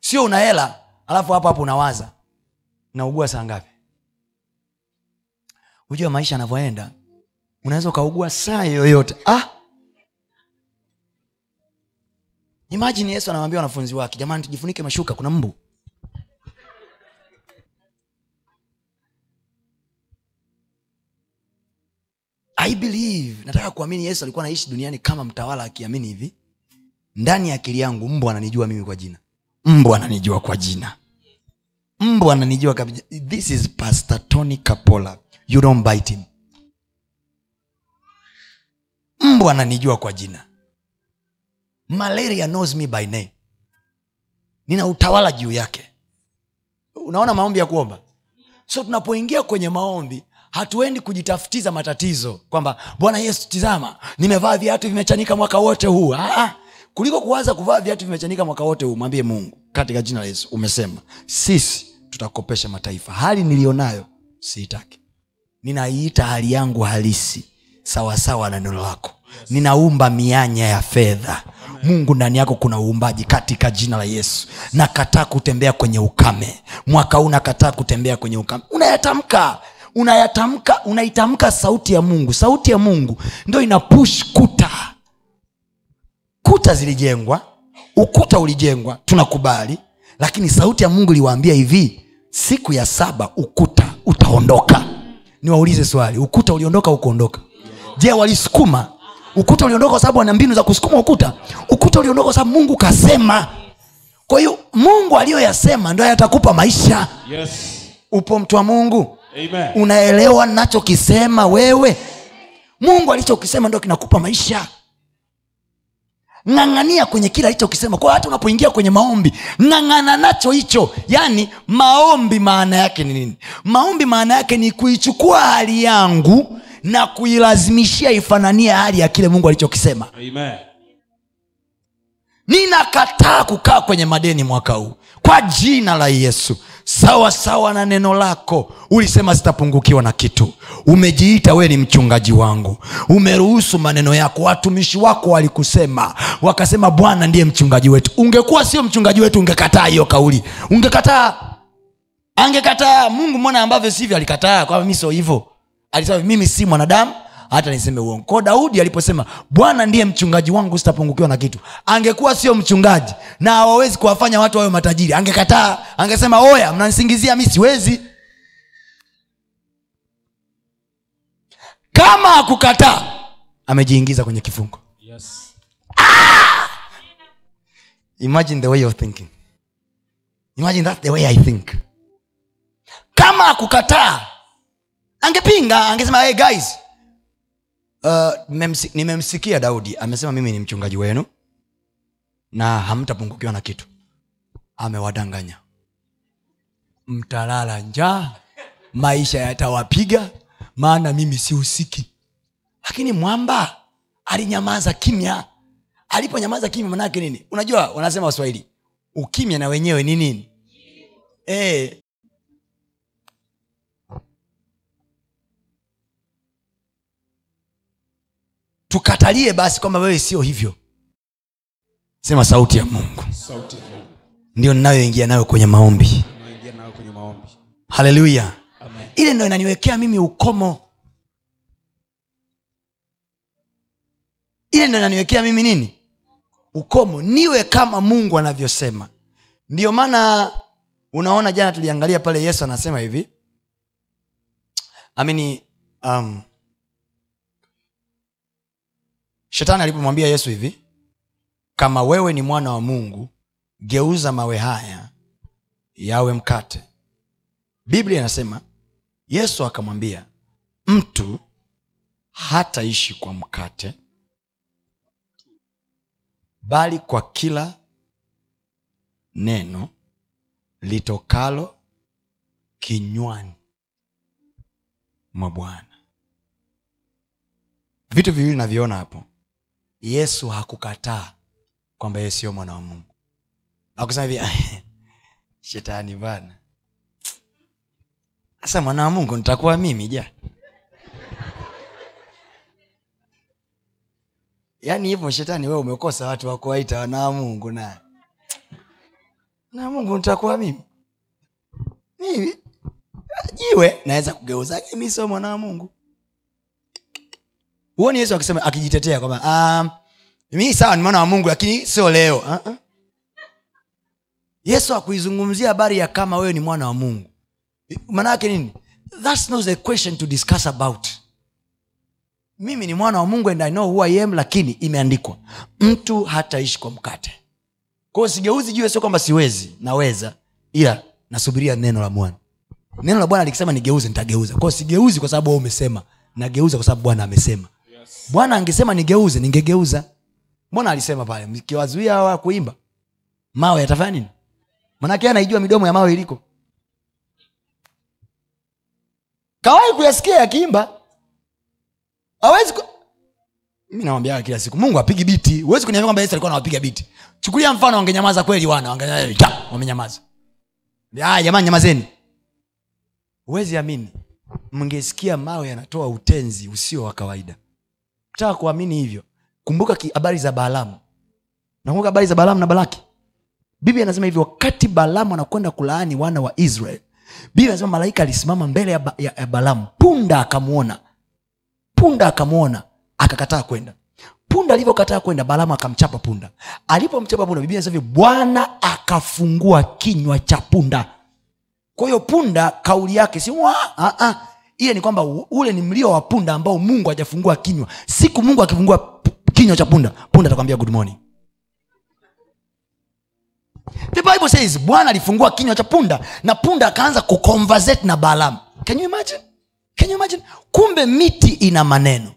Sio una hela alafu hapo hapo unawaza naugua saa ngapi? Hujua maisha anavyoenda unaweza ukaugua saa yoyote. Ah! imajini yesu anawambia wanafunzi wake jamani tujifunike mashuka kuna mbu i believe nataka kuamini yesu alikuwa anaishi duniani kama mtawala akiamini hivi. Ndani ya akili yangu mbwa ananijua mimi kwa jina. Mbwa ananijua kwa jina. Mbwa ananijua this is pastor tony capola you don't bite him. Mbwa ananijua kwa jina. Malaria knows me by name. Nina utawala juu yake. Unaona maombi ya kuomba? So tunapoingia kwenye maombi hatuendi kujitafutiza matatizo kwamba bwana yesu tizama nimevaa viatu vimechanika mwaka wote huu. Aa, kuliko kuwaza kuvaa viatu vimechanika mwaka wote huu mwambie mungu katika jina la yesu umesema sisi tutakopesha mataifa. Hali niliyonayo siitaki. Ninaiita hali yangu halisi sawasawa na neno lako. Ninaumba mianya ya fedha. Mungu ndani yako kuna uumbaji katika jina la yesu. Nakataa kutembea kwenye ukame. Mwaka huu nakataa kutembea kwenye ukame. Unayatamka unayatamka unaitamka sauti ya mungu. Sauti ya mungu ndo ina push kuta. Kuta zilijengwa ukuta ulijengwa tunakubali lakini sauti ya mungu iliwaambia hivi siku ya saba ukuta utaondoka. Niwaulize swali ukuta uliondoka ukuondoka je walisukuma? Ukuta uliondoka kwa sababu ana mbinu za kusukuma ukuta? Ukuta uliondoka kwa sababu mungu kasema. Kwa hiyo mungu aliyoyasema ndo yatakupa maisha. Yes. upo mtu wa mungu Amen. unaelewa nachokisema wewe? Mungu alichokisema ndo kinakupa maisha. Ng'ang'ania kwenye kile alichokisema. Kwa hata unapoingia kwenye maombi ng'ang'ana nacho hicho. Yaani maombi maana yake ni nini? Maombi maana yake ni kuichukua hali yangu na kuilazimishia ifananie hali ya kile mungu alichokisema. Amen. ninakataa kukaa kwenye madeni mwaka huu. Kwa jina la yesu sawa sawa na neno lako. Ulisema sitapungukiwa na kitu. Umejiita wewe ni mchungaji wangu. Umeruhusu maneno yako. Watumishi wako walikusema. Wakasema bwana ndiye mchungaji wetu. Ungekuwa sio mchungaji wetu ungekataa hiyo kauli. Ungekataa. Angekataa. Mungu mbona ambavyo sivyo alikataa? Kwamba mi sio hivyo? Alisema mimi si mwanadamu hata niseme uongo. Ko daudi aliposema bwana ndiye mchungaji wangu sitapungukiwa na kitu. Angekuwa sio mchungaji na hawawezi kuwafanya watu wawe matajiri angekataa. Angesema oya mnanisingizia mi siwezi. Kama akukataa amejiingiza kwenye kifungo. Yes. imagine the way of thinking. Imagine that's the way i think. Kama akukataa angepinga angesema hey guys uh, nimemsikia daudi amesema mimi ni mchungaji wenu na hamtapungukiwa na kitu. Amewadanganya. Mtalala njaa maisha yatawapiga maana mimi sihusiki. Lakini mwamba alinyamaza kimya. Aliponyamaza kimya manake nini? Unajua wanasema waswahili ukimya na wenyewe ni nini? E, tukatalie basi kwamba wewe sio hivyo. Sema sauti ya mungu. Sauti ya Mungu. ndio ninayoingia nayo kwenye maombi. Maombi. haleluya. Ile ndo inaniwekea mimi ukomo. Ile ndo inaniwekea mimi nini? Ukomo. Niwe kama mungu anavyosema. Ndio maana unaona jana tuliangalia pale yesu anasema hivi. Amini um, shetani alipomwambia yesu hivi kama wewe ni mwana wa mungu geuza mawe haya yawe mkate. Biblia inasema yesu akamwambia mtu hataishi kwa mkate bali kwa kila neno litokalo kinywani mwa bwana. Vitu viwili naviona hapo yesu hakukataa kwamba yeye sio mwana wa mungu. Akusema hivi shetani bana sasa mwana wa mungu nitakuwa mimi ja. Yaani hivyo shetani we umekosa watu wa kuwaita wana wa mungu na. Na mungu nitakuwa mimi. Mimi? Jiwe. Naweza kugeuzaje mi sio mwana wa mungu huoni yesu akisema akijitetea kwamba um, mi sawa ni mwana wa mungu lakini sio leo. Uh-uh. yesu akuizungumzia habari ya kama wewe ni mwana wa mungu. Maanaake nini? Thats not the question to discuss about. Mimi ni mwana wa mungu and i know who i am lakini imeandikwa mtu hataishi kwa mkate. Kwao sigeuzi juu sio kwamba siwezi naweza ila nasubiria neno la bwana. Neno la bwana likisema nigeuze nitageuza. Kwao sigeuzi kwa sababu umesema nageuza kwa sababu bwana amesema bwana angesema nigeuze ningegeuza. Mbona alisema pale? Mkiwazuia hawa kuimba mawe yatafanya nini? Manake anaijua midomo ya mawe iliko. Kawai kuyasikia yakiimba? Awezi ku... mi nawambia kila siku mungu apigi biti huwezi kuniambia kwamba yesu alikuwa nawapiga biti chukulia mfano wangenyamaza kweli wana wamenyamaza. "Ah, jamani nyamazeni. Huwezi amini mngesikia mawe yanatoa utenzi usio wa kawaida taka kuamini hivyo. Kumbuka habari za baalamu nakumbuka habari za baalamu na balaki. Biblia anasema hivi wakati balamu anakwenda kulaani wana wa israel biblia anasema malaika alisimama mbele ya, ba, ya, ya balamu punda akamwona. Punda akamwona akakataa kwenda. Punda alivyokataa kwenda balamu akamchapa punda. Alipomchapa punda biblia anasema bwana akafungua kinywa cha punda. Kwa hiyo punda kauli yake si. Ile ni kwamba ule ni mlio wa punda ambao mungu hajafungua kinywa. Siku mungu akifungua kinywa cha punda punda atakwambia good morning. The bible says bwana alifungua kinywa cha punda na punda akaanza kuconversate na balamu can you imagine? Can you imagine? Kumbe miti ina maneno.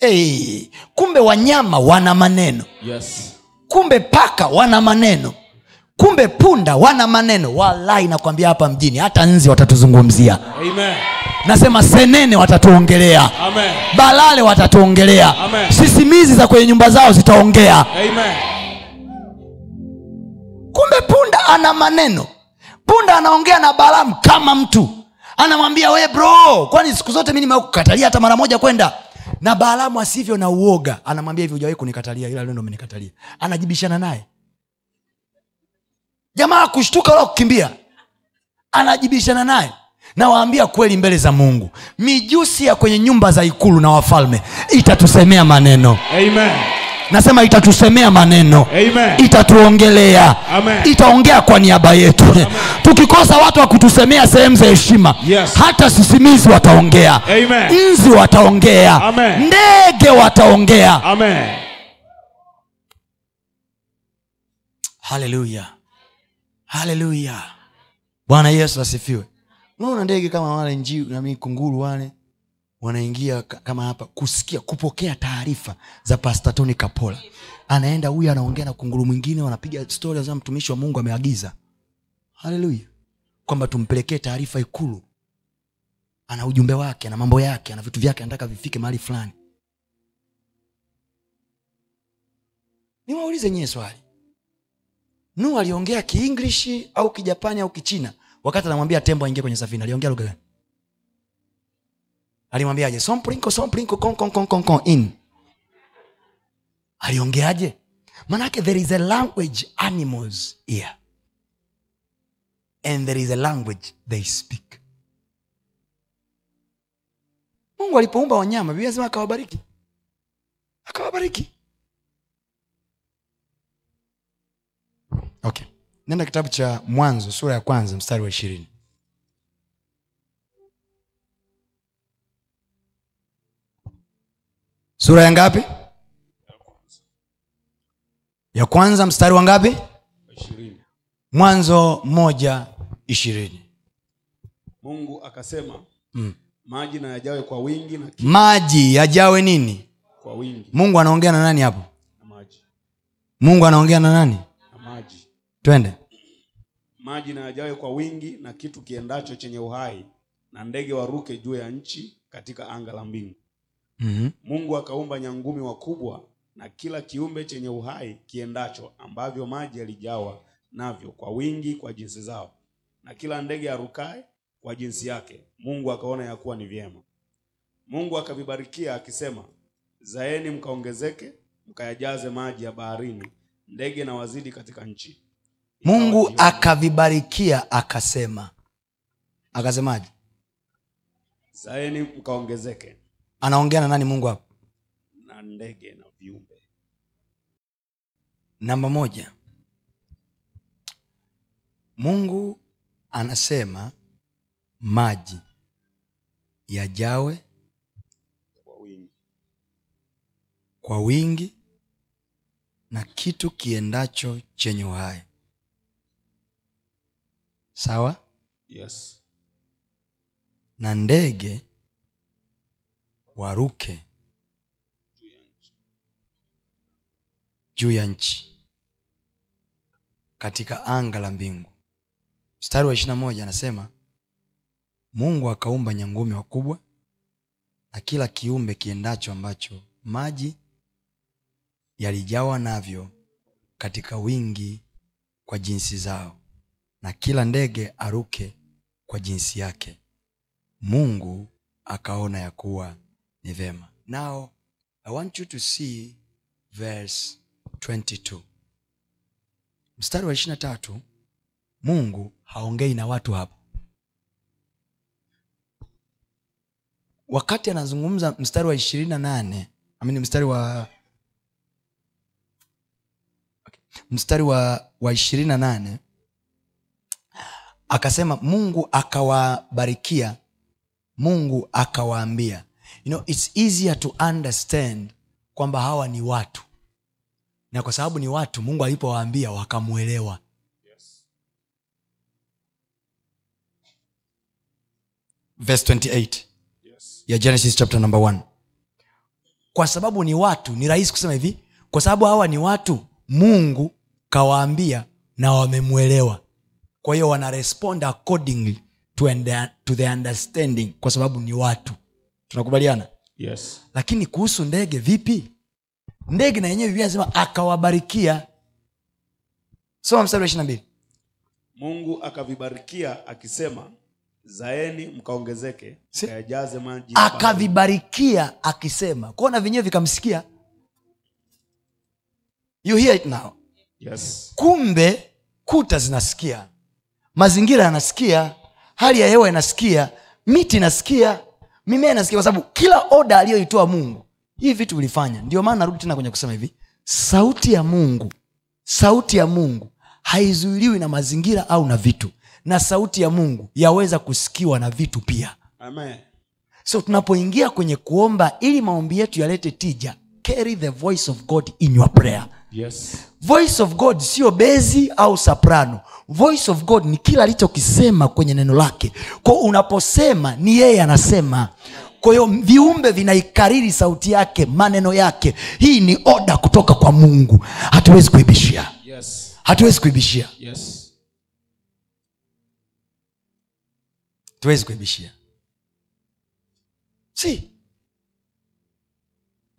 Hey, kumbe wanyama wana maneno. Yes. kumbe paka wana maneno. Kumbe punda wana maneno. Walai nakwambia hapa mjini hata nzi watatuzungumzia. Amen. Nasema senene watatuongelea. Amen. balale watatuongelea. Amen. sisimizi za kwenye nyumba zao zitaongea. Amen. kumbe punda ana maneno. Punda anaongea na balamu kama mtu. Anamwambia we bro kwani siku zote mi nimekukatalia hata mara moja kwenda? Na balamu asivyo na uoga anamwambia hivi hujawahi kunikatalia ila leo ndo umenikatalia. Anajibishana naye. Jamaa kushtuka wala kukimbia anajibishana naye nawaambia kweli mbele za mungu mijusi ya kwenye nyumba za ikulu na wafalme itatusemea maneno Amen. nasema itatusemea maneno Amen. itatuongelea Amen. itaongea kwa niaba yetu tukikosa watu wa kutusemea sehemu za heshima Yes. hata sisimizi wataongea Amen. nzi wataongea Amen. ndege wataongea haleluya haleluya bwana yesu asifiwe unaona ndege kama wale njiu nami kunguru wale wanaingia kama hapa kusikia kupokea taarifa za pasta toni kapola. Anaenda huyu anaongea na kunguru mwingine wanapiga stori za mtumishi wa mungu ameagiza. Haleluya kwamba tumpelekee taarifa ikulu. Ana ujumbe wake ana mambo yake ana vitu vyake anataka vifike mahali fulani. Niwaulize nyie swali. Nuhu aliongea kiinglishi au kijapani au kichina wakati anamwambia tembo aingie kwenye safina aliongea lugha gani? Alimwambiaje? Aliongeaje? Manake there is a language animals here and there is a language they speak. Mungu alipoumba wanyama biblia sema akawabariki. Akawabariki. Okay nenda kitabu cha mwanzo sura ya kwanza mstari wa ishirini. Sura ya ngapi? Ya kwanza mstari wa ngapi? Mwanzo moja ishirini. Mungu akasema Mm. maji na yajawe kwa wingi na maji yajawe nini? Kwa wingi. Mungu anaongea na nani hapo? Na mungu anaongea na nani twende. Maji na yajawe kwa wingi na kitu kiendacho chenye uhai na ndege waruke juu ya nchi katika anga la mbingu. Mm-hmm. mungu akaumba nyangumi wakubwa na kila kiumbe chenye uhai kiendacho ambavyo maji yalijawa navyo kwa wingi kwa jinsi zao. Na kila ndege arukae kwa jinsi yake mungu akaona ya kuwa ni vyema. Mungu akavibarikia akisema zaeni mkaongezeke mkayajaze maji ya baharini ndege na wazidi katika nchi mungu akavibarikia akasema. Akasemaje? Zaeni mkaongezeke anaongea na nani mungu hapo na ndege na viumbe. Namba moja. Mungu anasema maji yajawe kwa wingi. kwa wingi na kitu kiendacho chenye uhai sawa? Yes. Na ndege waruke juu ya nchi katika anga la mbingu. Mstari wa ishirina moja anasema mungu akaumba nyangumi wakubwa na kila kiumbe kiendacho ambacho maji yalijawa navyo katika wingi kwa jinsi zao na kila ndege aruke kwa jinsi yake. Mungu akaona ya kuwa ni vema. Now i want you to see verse 22 mstari wa ishirina tatu mungu haongei na watu hapo wakati anazungumza mstari wa ishirini na nane amini mstari wa mstari wa ishirini na nane akasema mungu akawabarikia mungu akawaambia. You know, its easier to understand kwamba hawa ni watu. Na kwa sababu ni watu mungu alipowaambia wakamwelewa yes verse 28 yes ya genesis chapter number 1 kwa sababu ni watu ni rahisi kusema hivi kwa sababu hawa ni watu mungu kawaambia na wamemwelewa kwa hiyo wana respond accordingly to, under, to the understanding kwa sababu ni watu. Tunakubaliana? Yes. Lakini kuhusu ndege vipi? Ndege na yenyewe biblia anasema akawabarikia. Soma mstari wa ishiri mbili. Mungu akavibarikia akisema zaeni mkaongezeke kayajaze maji. Akavibarikia akisema. Kwao na vyenyewe vikamsikia. You hear it now? Yes. Kumbe kuta zinasikia mazingira yanasikia hali ya hewa inasikia miti inasikia mimea inasikia kwa sababu kila oda aliyoitoa mungu hivi vitu vilifanya ndio maana narudi tena kwenye kusema hivi sauti ya mungu sauti ya mungu haizuiliwi na mazingira au na vitu na sauti ya mungu yaweza kusikiwa na vitu pia. Amen. So tunapoingia kwenye kuomba ili maombi yetu yalete tija carry the voice of god in your prayer. Yes voice of god sio bezi au saprano voice of god ni kila alichokisema kwenye neno lake. Ko unaposema ni yeye anasema. Kwa hiyo viumbe vinaikariri sauti yake maneno yake. Hii ni oda kutoka kwa mungu. Hatuwezi kuibishia. Yes. Hatuwezi kuibishia. Yes. Kuibishia. Si.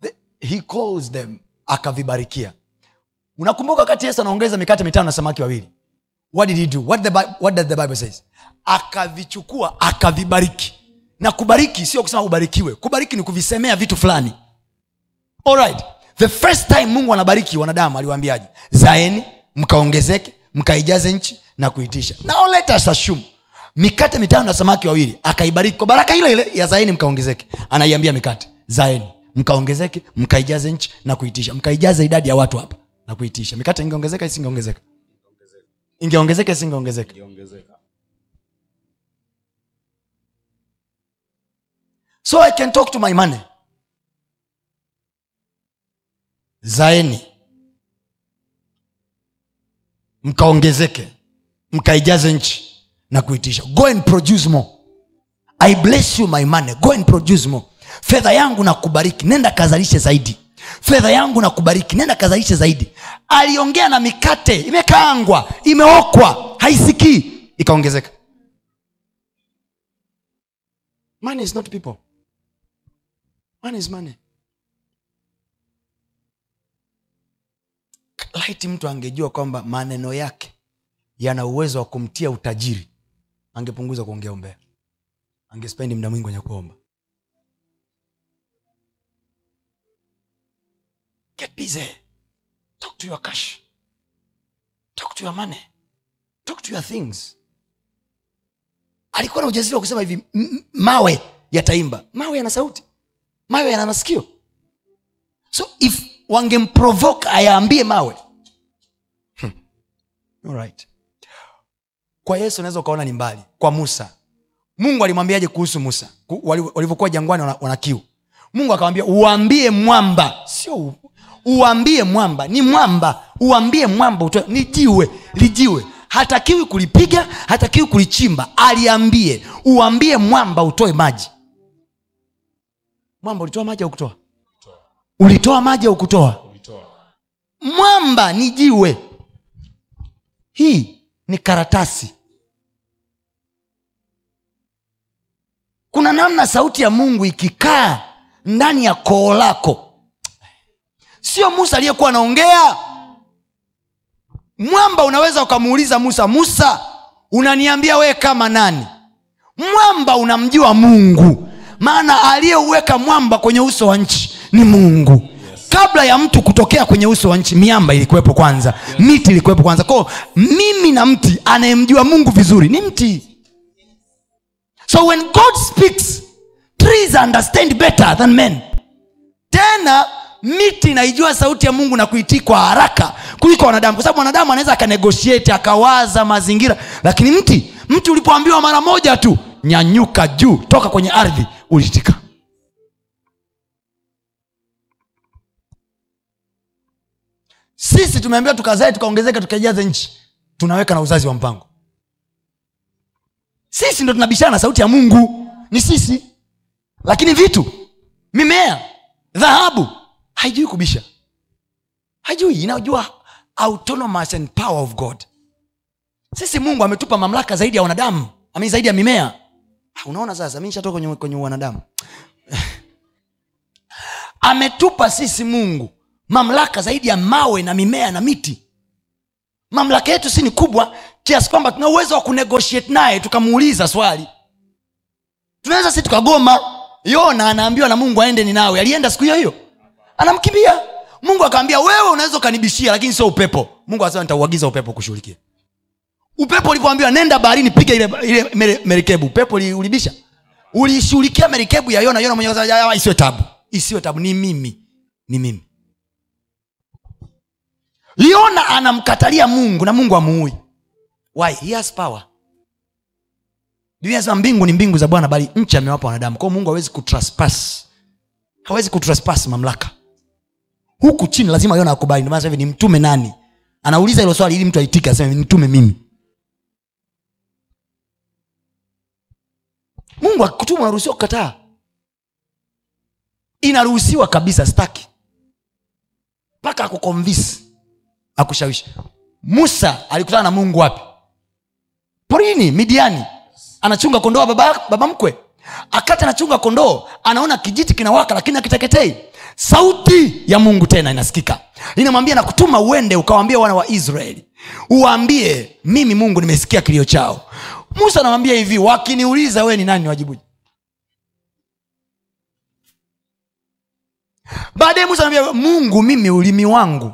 The, he calls them akavibarikia unakumbuka wakati yesu anaongeza mikate mitano na samaki wawili? What did he do? What, the, what does the bible says? Akavichukua akavibariki. Na kubariki sio kusema ubarikiwe. Kubariki ni kuvisemea vitu fulani. Alright. the first time mungu anabariki wanadamu aliwaambiaje? Zaeni mkaongezeke mkaijaze nchi na kuitisha. Now let us assume mikate mitano na samaki wawili akaibariki. Kwa baraka ile ile ya zaeni mkaongezeke. Anaiambia mikate zaeni mkaongezeke mkaijaze nchi na kuitisha. Mkaijaze idadi ya watu hapa na kuitisha. Mikate ingeongezeka isingeongezeka? Ingeongezeka isingeongezeka? So i can talk to my money. Zaeni. Mkaongezeke. Mkaijaze nchi na kuitisha. Go and produce more. I bless you my money. Go and produce more. Fedha yangu na kubariki nenda kazalishe zaidi fedha yangu na kubariki nenda kazalishe zaidi. Aliongea na mikate imekaangwa imeokwa haisikii ikaongezeka. Money is not people. Money is money. Laiti mtu angejua kwamba maneno yake yana uwezo wa kumtia utajiri angepunguza kuongea umbea. Angespendi muda mwingi kwenye kuomba get busy talk to your cash. Talk to your money. Talk to your things. Alikuwa na ujasiri wa kusema hivi "M- m- mawe yataimba. Mawe yana sauti. Mawe yana masikio. So if wangemprovoke ayaambie mawe. Hmm. Alright. kwa yesu unaweza ukaona ni mbali. Kwa musa. Mungu alimwambiaje kuhusu musa? Walivyokuwa jangwani wana, wana kiu mungu akamwambia uambie mwamba. Sio uambie mwamba ni mwamba. Uambie mwamba utoe ni jiwe lijiwe hatakiwi kulipiga hatakiwi kulichimba. Aliambie uambie mwamba utoe maji. Mwamba ulitoa maji au kutoa? Ulitoa. Maji au kutoa? Mwamba ni jiwe. Hii ni karatasi. Kuna namna sauti ya mungu ikikaa ndani ya koo lako. Sio musa aliyekuwa anaongea. Mwamba unaweza ukamuuliza musa musa unaniambia wewe kama nani? Mwamba unamjua mungu. Maana aliyeuweka mwamba kwenye uso wa nchi ni mungu. Kabla ya mtu kutokea kwenye uso wa nchi miamba ilikuwepo kwanza. Miti ilikuwepo kwanza. Kwao mimi na mti anayemjua mungu vizuri ni mti. So when god speaks trees understand better than men. Tena miti inaijua sauti ya mungu na kuitii kwa haraka kuliko wanadamu. Kwa sababu wanadamu anaweza akanegotiate akawaza mazingira. Lakini mti mti ulipoambiwa mara moja tu nyanyuka juu toka kwenye ardhi ulitika. Sisi tumeambiwa tukazae tukaongezeka tukaijaze nchi. Tunaweka na uzazi wa mpango. Sisi ndo tunabishana na sauti ya mungu. Ni sisi lakini vitu mimea dhahabu haijui kubisha. Haijui inajua autonomous and power of god. Sisi mungu ametupa mamlaka zaidi ya wanadamu ami zaidi ya mimea. Ah, unaona sasa mi nishatoka kwenye, kwenye wanadamu. Ametupa sisi mungu mamlaka zaidi ya mawe na mimea na miti. Mamlaka yetu si ni kubwa kiasi kwamba tuna uwezo wa kunegotiate naye tukamuuliza swali. Tunaweza si tukagoma yona anaambiwa na mungu aende ninawe. Alienda siku hiyo hiyo. Anamkimbia. Mungu akaambia wewe unaweza ukanibishia lakini sio upepo. Mungu asema nitauagiza upepo kushughulikia upepo ulipoambiwa nenda baharini piga ile, ile mere- upepo ulibisha. Ulishughulikia merikebu ya yona. Yona mwenyewe "Ah, isiwe tabu. Isiwe tabu. Ni mimi. Ni mimi. Yona anamkatalia mungu na mungu amuui. Why? He has power biblia sema mbingu ni mbingu za bwana bali nchi amewapa wanadamu. Kwao mungu hawezi kutraspas hawezi kutraspas mamlaka. Huku chini lazima yona akubali ndomana hivi ni mtume nani? Anauliza hilo swali ili mtu aitike aseme nitume mimi. Mungu akikutuma unaruhusiwa kukataa? Inaruhusiwa kabisa staki mpaka akukonvisi akushawishi. Musa alikutana na mungu wapi? Porini midiani anachunga kondoo baba, baba mkwe. Akati anachunga kondoo anaona kijiti kinawaka lakini akiteketei sauti ya mungu tena inasikika. Inamwambia nakutuma uende ukawaambia wana wa israeli. Uwaambie mimi mungu nimesikia kilio chao. Musa anamwambia hivi wakiniuliza wee ni nani wajibuje baadaye musa anambia mungu mimi ulimi wangu.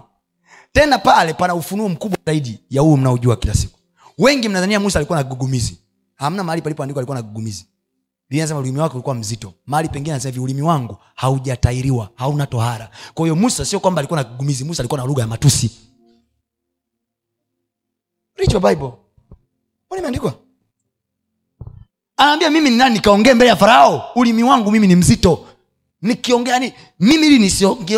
Tena pale pana ufunuo mkubwa zaidi ya huu mnaojua kila siku. Wengi mnadhania musa alikuwa na kigugumizi hamna mahali palipoandikwa alikuwa na gugumizi. Biblia inasema ulimi wake ulikuwa mzito. Mahali pengine anasema hivi ulimi wangu haujatairiwa hauna tohara. Kwa hiyo musa sio kwamba alikuwa na gugumizi musa alikuwa na lugha ya matusi. Imeandikwa? Anaambia mimi ni nani nikaongee mbele ya farao? Ulimi wangu mimi ni mzito. Nikiongea yani mimi ili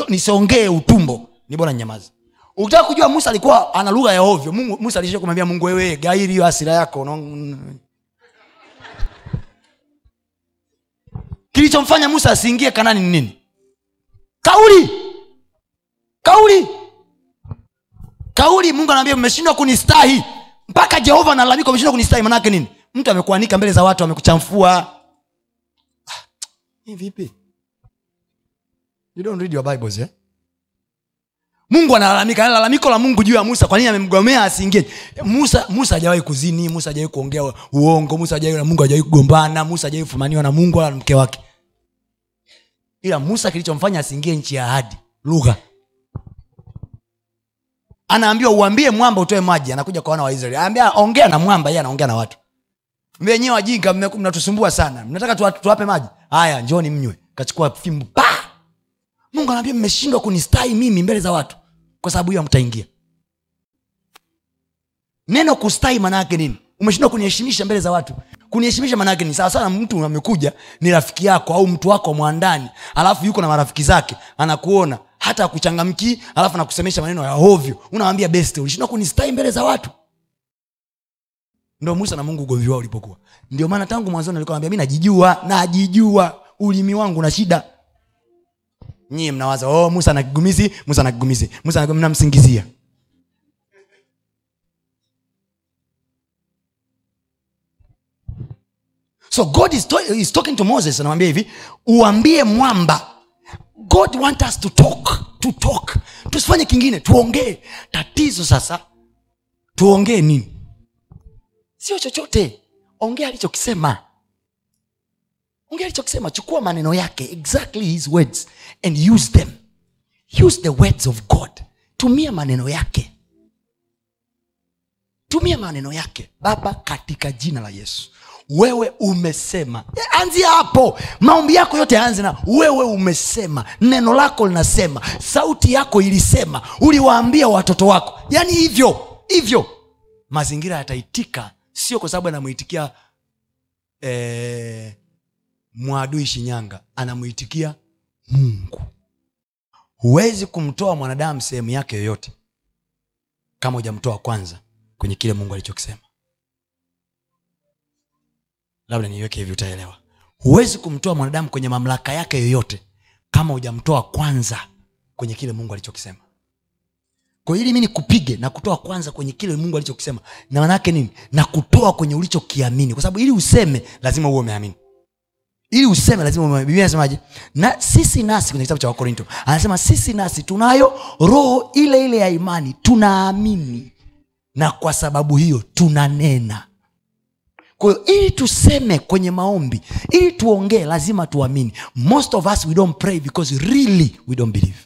nisiongee utumbo ni bora nyamazi ukitaka kujua musa alikuwa ana lugha ya ovyo mungu, musa alisha kumwambia mungu wewe gairi hiyo asira yako no, kilichomfanya musa asiingie kanani ni nini? Kauli. Kauli. Kauli mungu anaambia mmeshindwa kunistahi. Mpaka jehova analalamika umeshindwa kunistahi manake nini? Mtu amekuanika mbele za watu amekuchamfua. Ah, vipi? You don't read your bibles eh? Mungu analalamika lalamiko la mungu juu ya musa. Kwa nini amemgomea asiingie musa musa hajawahi kuzini musa hajawahi kuongea uongo musa hajawahi na mungu hajawahi kugombana musa hajawahi kufumaniwa na mungu wala mke wake. Ila musa kilichomfanya asiingie nchi ya ahadi lugha. Anaambiwa uambie mwamba utoe maji anakuja kwa wana wa israeli. Anaambia ongea na mwamba yeye anaongea na watu. Wenyewe wajinga mnatusumbua sana. Mnataka tuwape maji? Haya njoni mnywe. Kachukua fimbo mungu anaambia mmeshindwa kunistai mimi mbele za watu kwa sababu hiyo mtaingia neno kustai maanaake nini? Umeshindwa kuniheshimisha mbele za watu. Kuniheshimisha maanaake ni sawasawa na mtu amekuja ni rafiki yako au mtu wako mwandani alafu yuko na marafiki zake anakuona hata akuchangamkii alafu anakusemesha maneno ya hovyo unawambia best. Ulishindwa kunistai mbele za watu. Ndo musa na mungu ugomvi wao ulipokuwa. Ndio maana tangu mwanzoni alikuwa anambia mi najijua najijua. Ulimi wangu na shida nyie mnawaza oh, musa na kigumizi musa na kigumizi. Mnamsingizia. So god is, to is talking to moses anamwambia hivi uambie mwamba god want us to talk to talk. Tusifanye kingine tuongee. Tatizo sasa tuongee nini? Sio chochote. Ongea alichokisema ongea alichokisema chukua maneno yake exactly his words and use them. Use the words of god. Tumia maneno yake. Tumia maneno yake. Baba katika jina la yesu. Wewe umesema. Anzia hapo. Maombi yako yote yaanze na wewe umesema. Neno lako linasema. Sauti yako ilisema. Uliwaambia watoto wako. Yaani hivyo hivyo. Mazingira yataitika. Sio kwa sababu anamwitikia eh, mwadui shinyanga anamwitikia mungu. Huwezi kumtoa mwanadamu sehemu yake yoyote kama hujamtoa kwanza kwenye kile mungu alichokisema. Labda niiweke hivi utaelewa. Huwezi kumtoa mwanadamu kwenye mamlaka yake yoyote kama hujamtoa kwanza kwenye kile mungu alichokisema. Kwa ili mi nikupige na kutoa kwanza kwenye kile mungu alichokisema na manake nini? Na kutoa kwenye ulichokiamini. Kwa sababu ili useme lazima uwe umeamini ili useme lazima biblia anasemaje na sisi nasi kwenye kitabu cha wakorinto anasema sisi nasi tunayo roho ile ile ya imani tunaamini. Na kwa sababu hiyo tunanena. Kwahiyo ili tuseme kwenye maombi ili tuongee lazima tuamini. Most of us we don't pray because really we don't believe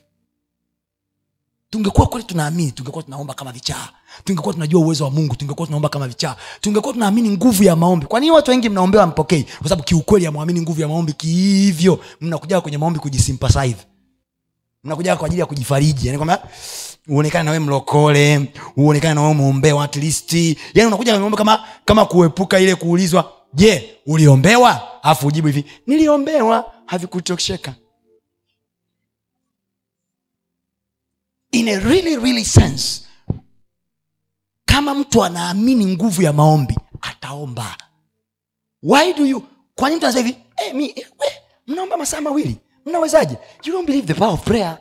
tungekuwa kweli tunaamini tungekuwa tunaomba kama vichaa. Tungekuwa tunajua uwezo wa mungu tungekuwa tunaomba kama vichaa. Tungekuwa tunaamini nguvu ya maombi. Kwa nini watu wengi mnaombewa mpokei? Kwa sababu kiukweli hamwamini nguvu ya maombi kihivyo mnakuja kwenye maombi kujisympathize mnakuja kwa ajili ya kujifariji. Yani kwamba uonekane nawe mlokole uonekane nawe umeombewa at yani unakuja kwenye kama kama kuepuka ile kuulizwa je uliombewa? Alafu ujibu hivi niliombewa. Havikutosheka in a really really sense kama mtu anaamini nguvu ya maombi ataomba. Why do you kwa nini mtu anasema hivi? Hey, mi, eh, mnaomba masaa mawili mnawezaje? You don't believe the power of prayer.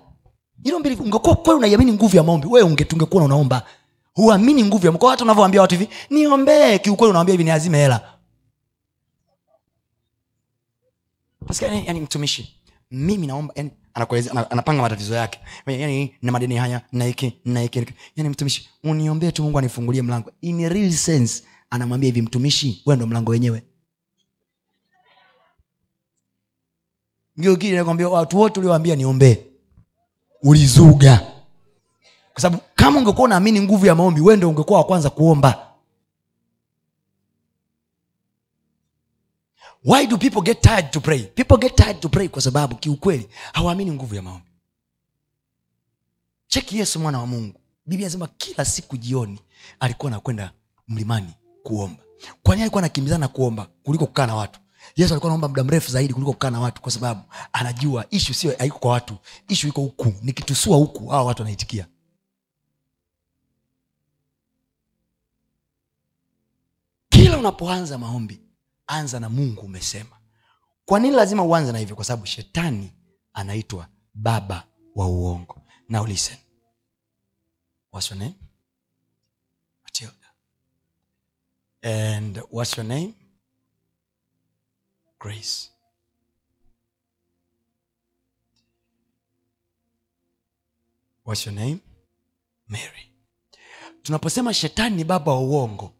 You don't believe ungekuwa kweli unaiamini nguvu ya maombi wewe ungetungekuwa unaomba. Huamini nguvu ya mko hata unavyoambia watu hivi niombee kiukweli unawambia hivi niazime hela. Yani, yani mtumishi mimi naomba yani, anapanga matatizo yake. Yani na madeni haya na hiki na yani mtumishi uniombee tu mungu anifungulie mlango. In a real sense anamwambia hivi mtumishi wewe ndo mlango wenyewe. Ngiokili nakwambia watu wote ulioambia niombee. Ulizuga. Kwa sababu kama ungekuwa unaamini nguvu ya maombi wewe ndo ungekuwa wa kwanza kuomba why do people get tired to pray? People get tired to pray kwa sababu kiukweli hawaamini nguvu ya maombi. Cheki yesu mwana wa mungu. Biblia anasema kila siku jioni alikuwa anakwenda mlimani kuomba. Kwani alikuwa anakimbizana na kuomba kuliko kukaa na watu? Yesu alikuwa naomba muda mrefu zaidi kuliko kukaa na watu kwa sababu anajua ishu sio haiko kwa watu ishu iko huku. Nikitusua huku hawa watu wanaitikia. Kila unapoanza maombi anza na mungu umesema. Kwa nini lazima uanze na hivyo? Kwa sababu shetani anaitwa baba wa uongo. Now listen. What's your name? Matilda. And what's your name? Grace. What's your name? Mary. Tunaposema shetani ni baba wa uongo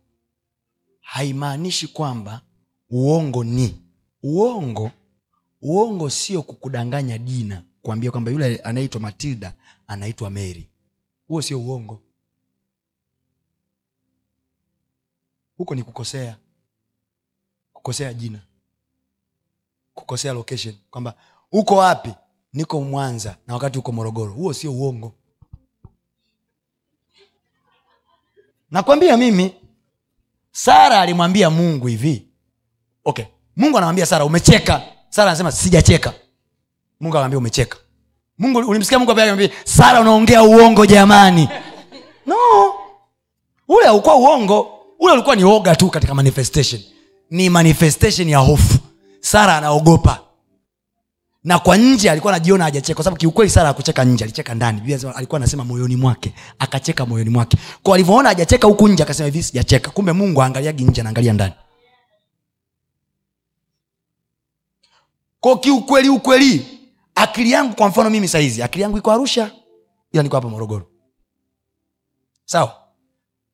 haimaanishi kwamba uongo ni. Uongo. Uongo sio kukudanganya jina kuambia kwamba yule anaitwa matilda anaitwa mary. Huo sio uongo. Huko ni kukosea. Kukosea jina. Kukosea location. Kwamba uko wapi? Niko mwanza na wakati uko morogoro. Huo sio uongo. Nakwambia mimi sara alimwambia mungu hivi okay. Mungu anamwambia sara umecheka. Sara anasema sijacheka. Mungu anamwambia umecheka. Mungu ulimsikia mungu amwambia sara unaongea uongo jamani. No. Ule haukuwa uongo. Ule ulikuwa ni oga tu katika manifestation. Ni manifestation ya hofu. Sara anaogopa. Na kwa nje alikuwa anajiona hajacheka kwa sababu kiukweli sara akucheka nje alicheka ndani. Alikuwa anasema moyoni mwake akacheka moyoni mwake. Kwa alivyoona hajacheka huku nje akasema hivi sijacheka. Kumbe mungu aangaliagi nje anaangalia ndani ko kiukweli ukweli akili yangu kwa mfano mimi sahizi akili yangu iko arusha ila niko hapa morogoro. Sawa?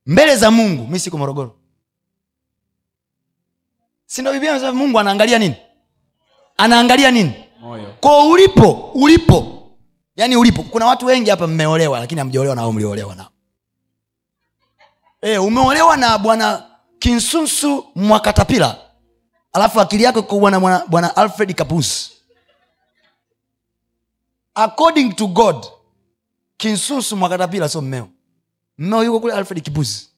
Mbele za mungu mi siko morogoro. Sindo biblia mungu anaangalia nini? Anaangalia nini? Ko ulipo ulipo yaani ulipo kuna watu wengi hapa mmeolewa lakini hamjaolewa nao mliolewa nao e, umeolewa na bwana kinsunsu mwakatapila alafu akili yako iko bwana bwana- alfred kapus according to god kinsusu mwakatapila sio mmeo. Mmeo yuko kule alfred kipusi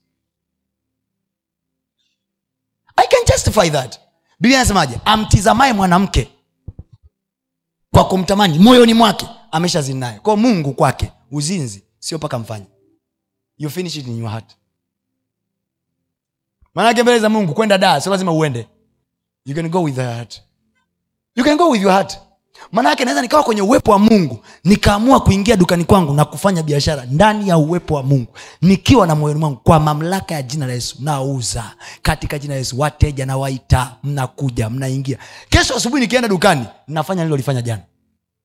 i can justify that. Biblia anasemaje amtizamaye mwanamke kwa kumtamani moyoni mwake ameshazini kwao mungu kwake uzinzi sio mpaka mfanye you finish it in your heart. Maanake mbele za mungu kwenda daa sio lazima uende you can go with the heart. You can go with your heart. Maanake naweza nikawa kwenye uwepo wa mungu nikaamua kuingia dukani kwangu na kufanya biashara ndani ya uwepo wa mungu. Nikiwa na moyoni mwangu kwa mamlaka ya jina la yesu nauza. Katika jina la yesu wateja nawaita mnakuja mnaingia. Kesho asubuhi nikienda dukani nafanya nilolifanya jana.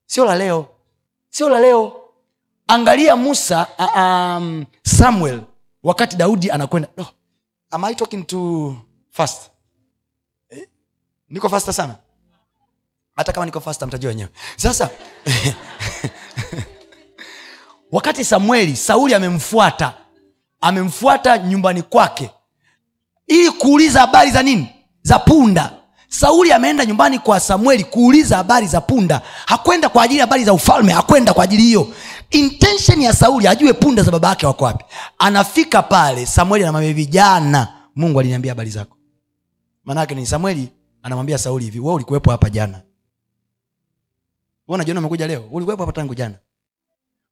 Sio la leo. Sio la leo. Angalia musa uh, um, samuel wakati daudi anakwenda. Oh, am i talking to fast? Niko fasta sana. Hata kama niko fasta mtajua wenyewe. Sasa wakati samueli sauli amemfuata amemfuata nyumbani kwake ili kuuliza habari za nini? Za punda. Sauli ameenda nyumbani kwa samueli kuuliza habari za punda. Hakwenda kwa ajili habari za ufalme hakwenda kwa ajili hiyo. Intention ya sauli ajue punda za baba yake wako wapi. Anafika pale samueli anamwambia vijana mungu aliniambia habari zako. Maanaake ni samueli anamwambia sauli hivi we ulikuwepo hapa jana. We unajiona umekuja leo? Ulikuwepo hapa tangu jana.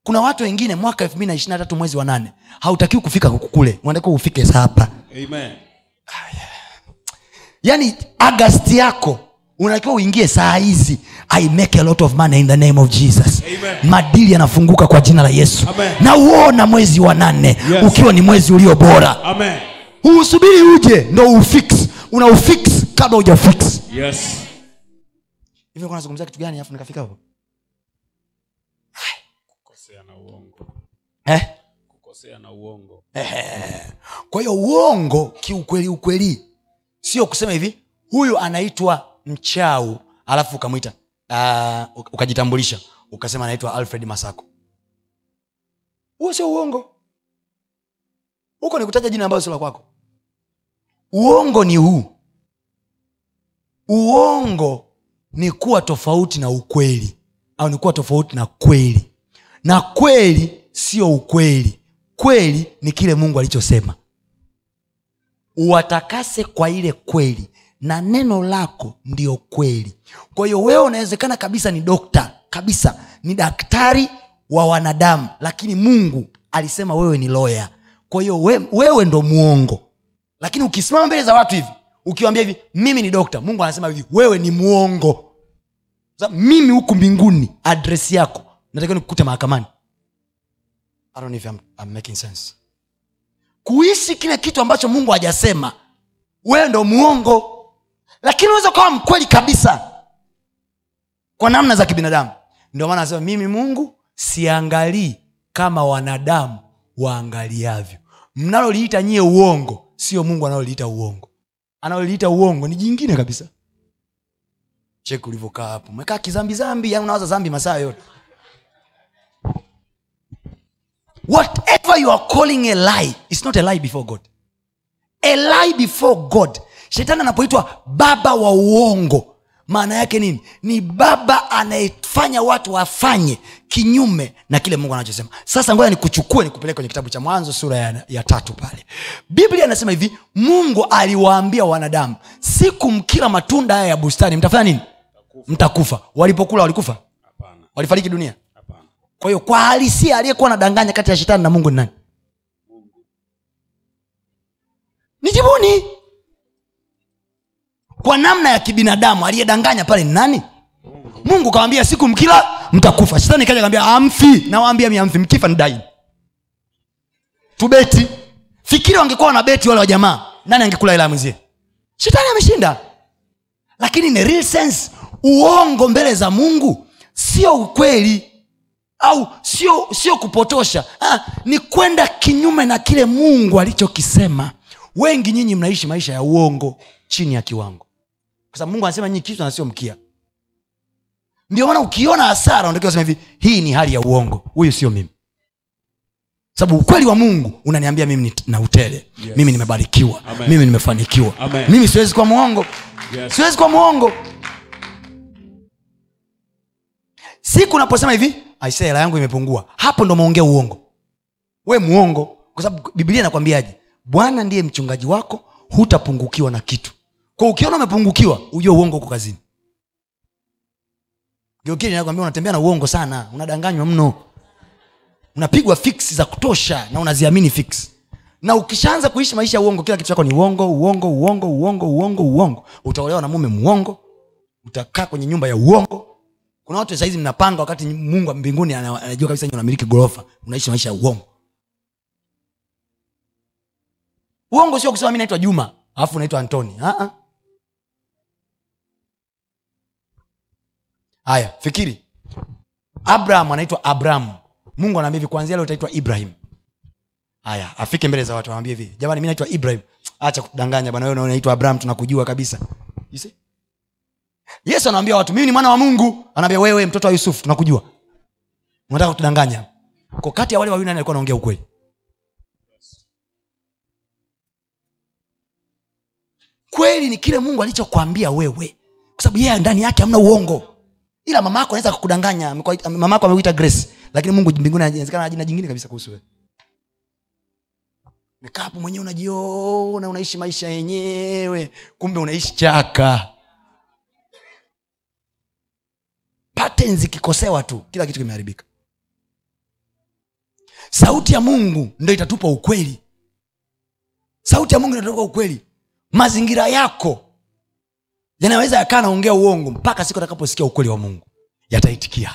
Kuna watu wengine mwaka elfu mbili na ishiri tatu mwezi wa nane hautakiwi kufika kule unatakiwa ufike hapa. Amen. Yaani agasti yako unatakiwa uingie saa hizi. I make a lot of money in the name of jesus. Amen. madili yanafunguka kwa jina la yesu. Amen. na uona mwezi wa nane Yes. ukiwa ni mwezi ulio bora. Amen. Uusubiri uje ndo ufix. Una ufix kabla ujafix yes. Hivyo nazungumzia kitu gani alafu nikafika hapo? Eh? uongo. Kwa hiyo uongo kiukweli ukweli. Sio kusema hivi huyu anaitwa mchau alafu ukamwita uh, ukajitambulisha ukasema anaitwa alfred masako. Huo sio uongo. Huko ni kutaja jina ambayo sio la kwako. Uongo ni huu uongo ni kuwa tofauti na ukweli au ni kuwa tofauti na kweli. Na kweli sio ukweli. Kweli ni kile mungu alichosema. Uwatakase kwa ile kweli na neno lako ndio kweli. Kwa hiyo wewe unawezekana kabisa ni dokta kabisa ni daktari wa wanadamu lakini mungu alisema wewe ni loya kwa hiyo we, wewe ndo muongo. Lakini ukisimama mbele za watu hivi ukiwambia hivi mimi ni dokta mungu anasema hivi wewe ni muongo. Sa, mimi huku mbinguni adresi yako natakiwa nikukute mahakamani. Kuishi kile kitu ambacho mungu hajasema wewe ndo muongo. Lakini unaweza ukawa mkweli kabisa kwa namna za kibinadamu. Ndio maana anasema mimi mungu siangalii kama wanadamu waangaliavyo. Mnaloliita nyie uongo sio mungu analoliita uongo analoliita uongo ni jingine kabisa. Cheki ulivyokaa hapo. Umekaa kizambizambi yani unawaza zambi masaa yote. Whatever you are calling a lie is not a lie before god. A lie before god. Shetani anapoitwa baba wa uongo maana yake nini? Ni baba anayefanya watu wafanye kinyume na kile mungu anachosema. Sasa ngoja nikuchukue nikupeleke kwenye kitabu cha mwanzo sura ya, ya tatu pale. Biblia anasema hivi mungu aliwaambia wanadamu siku mkila matunda haya ya bustani. Mtafanya nini? Mtakufa. Walipokula walikufa? Apana. walifariki dunia? Hapana. Kwa hiyo kwa halisia aliyekuwa anadanganya kati ya shetani na mungu ni nani? Nijibuni kwa namna ya kibinadamu aliyedanganya pale ni nani? Mungu kawambia siku mkila mtakufa. Shetani kaja kawambia amfi. Nawaambia miamfi mkifa ni dai tubeti fikiri wangekuwa na beti wale wajamaa nani angekula hela mwenzie? Shetani ameshinda. Lakini in real sense uongo mbele za mungu sio ukweli au sio sio kupotosha. Ah, ni kwenda kinyume na kile mungu alichokisema. Wengi nyinyi mnaishi maisha ya uongo chini ya kiwango kwa sababu mungu anasema nyinyi kichwa na sio mkia. Ndio maana ukiona hasara unatakiwa sema hivi hii ni hali ya uongo. Huyu sio mimi. Sababu ukweli wa mungu unaniambia mimi na utele. Yes. mimi nimebarikiwa. Amen. mimi nimefanikiwa. Amen. mimi siwezi kuwa mwongo. Yes. siwezi kuwa mwongo. Siku unaposema hivi aisee hela yangu imepungua. Hapo ndo maongea uongo. We mwongo. Kwa sababu biblia inakwambiaje? Bwana ndiye mchungaji wako hutapungukiwa na kitu kwa ukiona umepungukiwa ujue uongo uko kazini. Geukili unatembea na uongo sana unadanganywa mno. Unapigwa fix za kutosha na unaziamini fix. Na ukishaanza kuishi maisha ya uongo kila kitu chako ni uongo uongo uongo uongo uongo uongo. Utaolewa na mume mwongo utakaa kwenye nyumba ya uongo. Kuna watu sahizi mnapanga wakati mungu wa mbinguni anajua kabisa unamiliki gorofa unaishi maisha ya uongo. Uongo sio kusema mi naitwa juma alafu unaitwa antoni. Ah, haya fikiri. Abraham anaitwa abrahamu. Mungu anaambia hivi kuanzia leo utaitwa ibrahim. Haya afike mbele za watu awambie hivi. Jamani mi naitwa ibrahim. Acha kudanganya bwana wewe unaitwa abraham tunakujua kabisa. Yesu anawambia watu mimi ni mwana wa mungu. Anaambia wewe mtoto wa yusufu tunakujua. Unataka kutudanganya? Ko kati ya wale wawili nani alikuwa anaongea ukweli? Kweli ni kile mungu alichokwambia wewe. Kwa sababu yeye ndani yake hamna uongo ila mama yako anaweza kukudanganya mama yako amekuita grace lakini mungu mbinguni inawezekana jina jingine kabisa kuhusu wewe. Mekaa mwenyewe unajiona unaishi maisha yenyewe kumbe unaishi chaka. Patterns ikikosewa tu kila kitu kimeharibika. Sauti ya mungu ndo itatupa ukweli. Sauti ya mungu inatupa ukweli. Mazingira yako yanaweza yakaa naongea uongo mpaka siku atakaposikia ukweli wa mungu. Yataitikia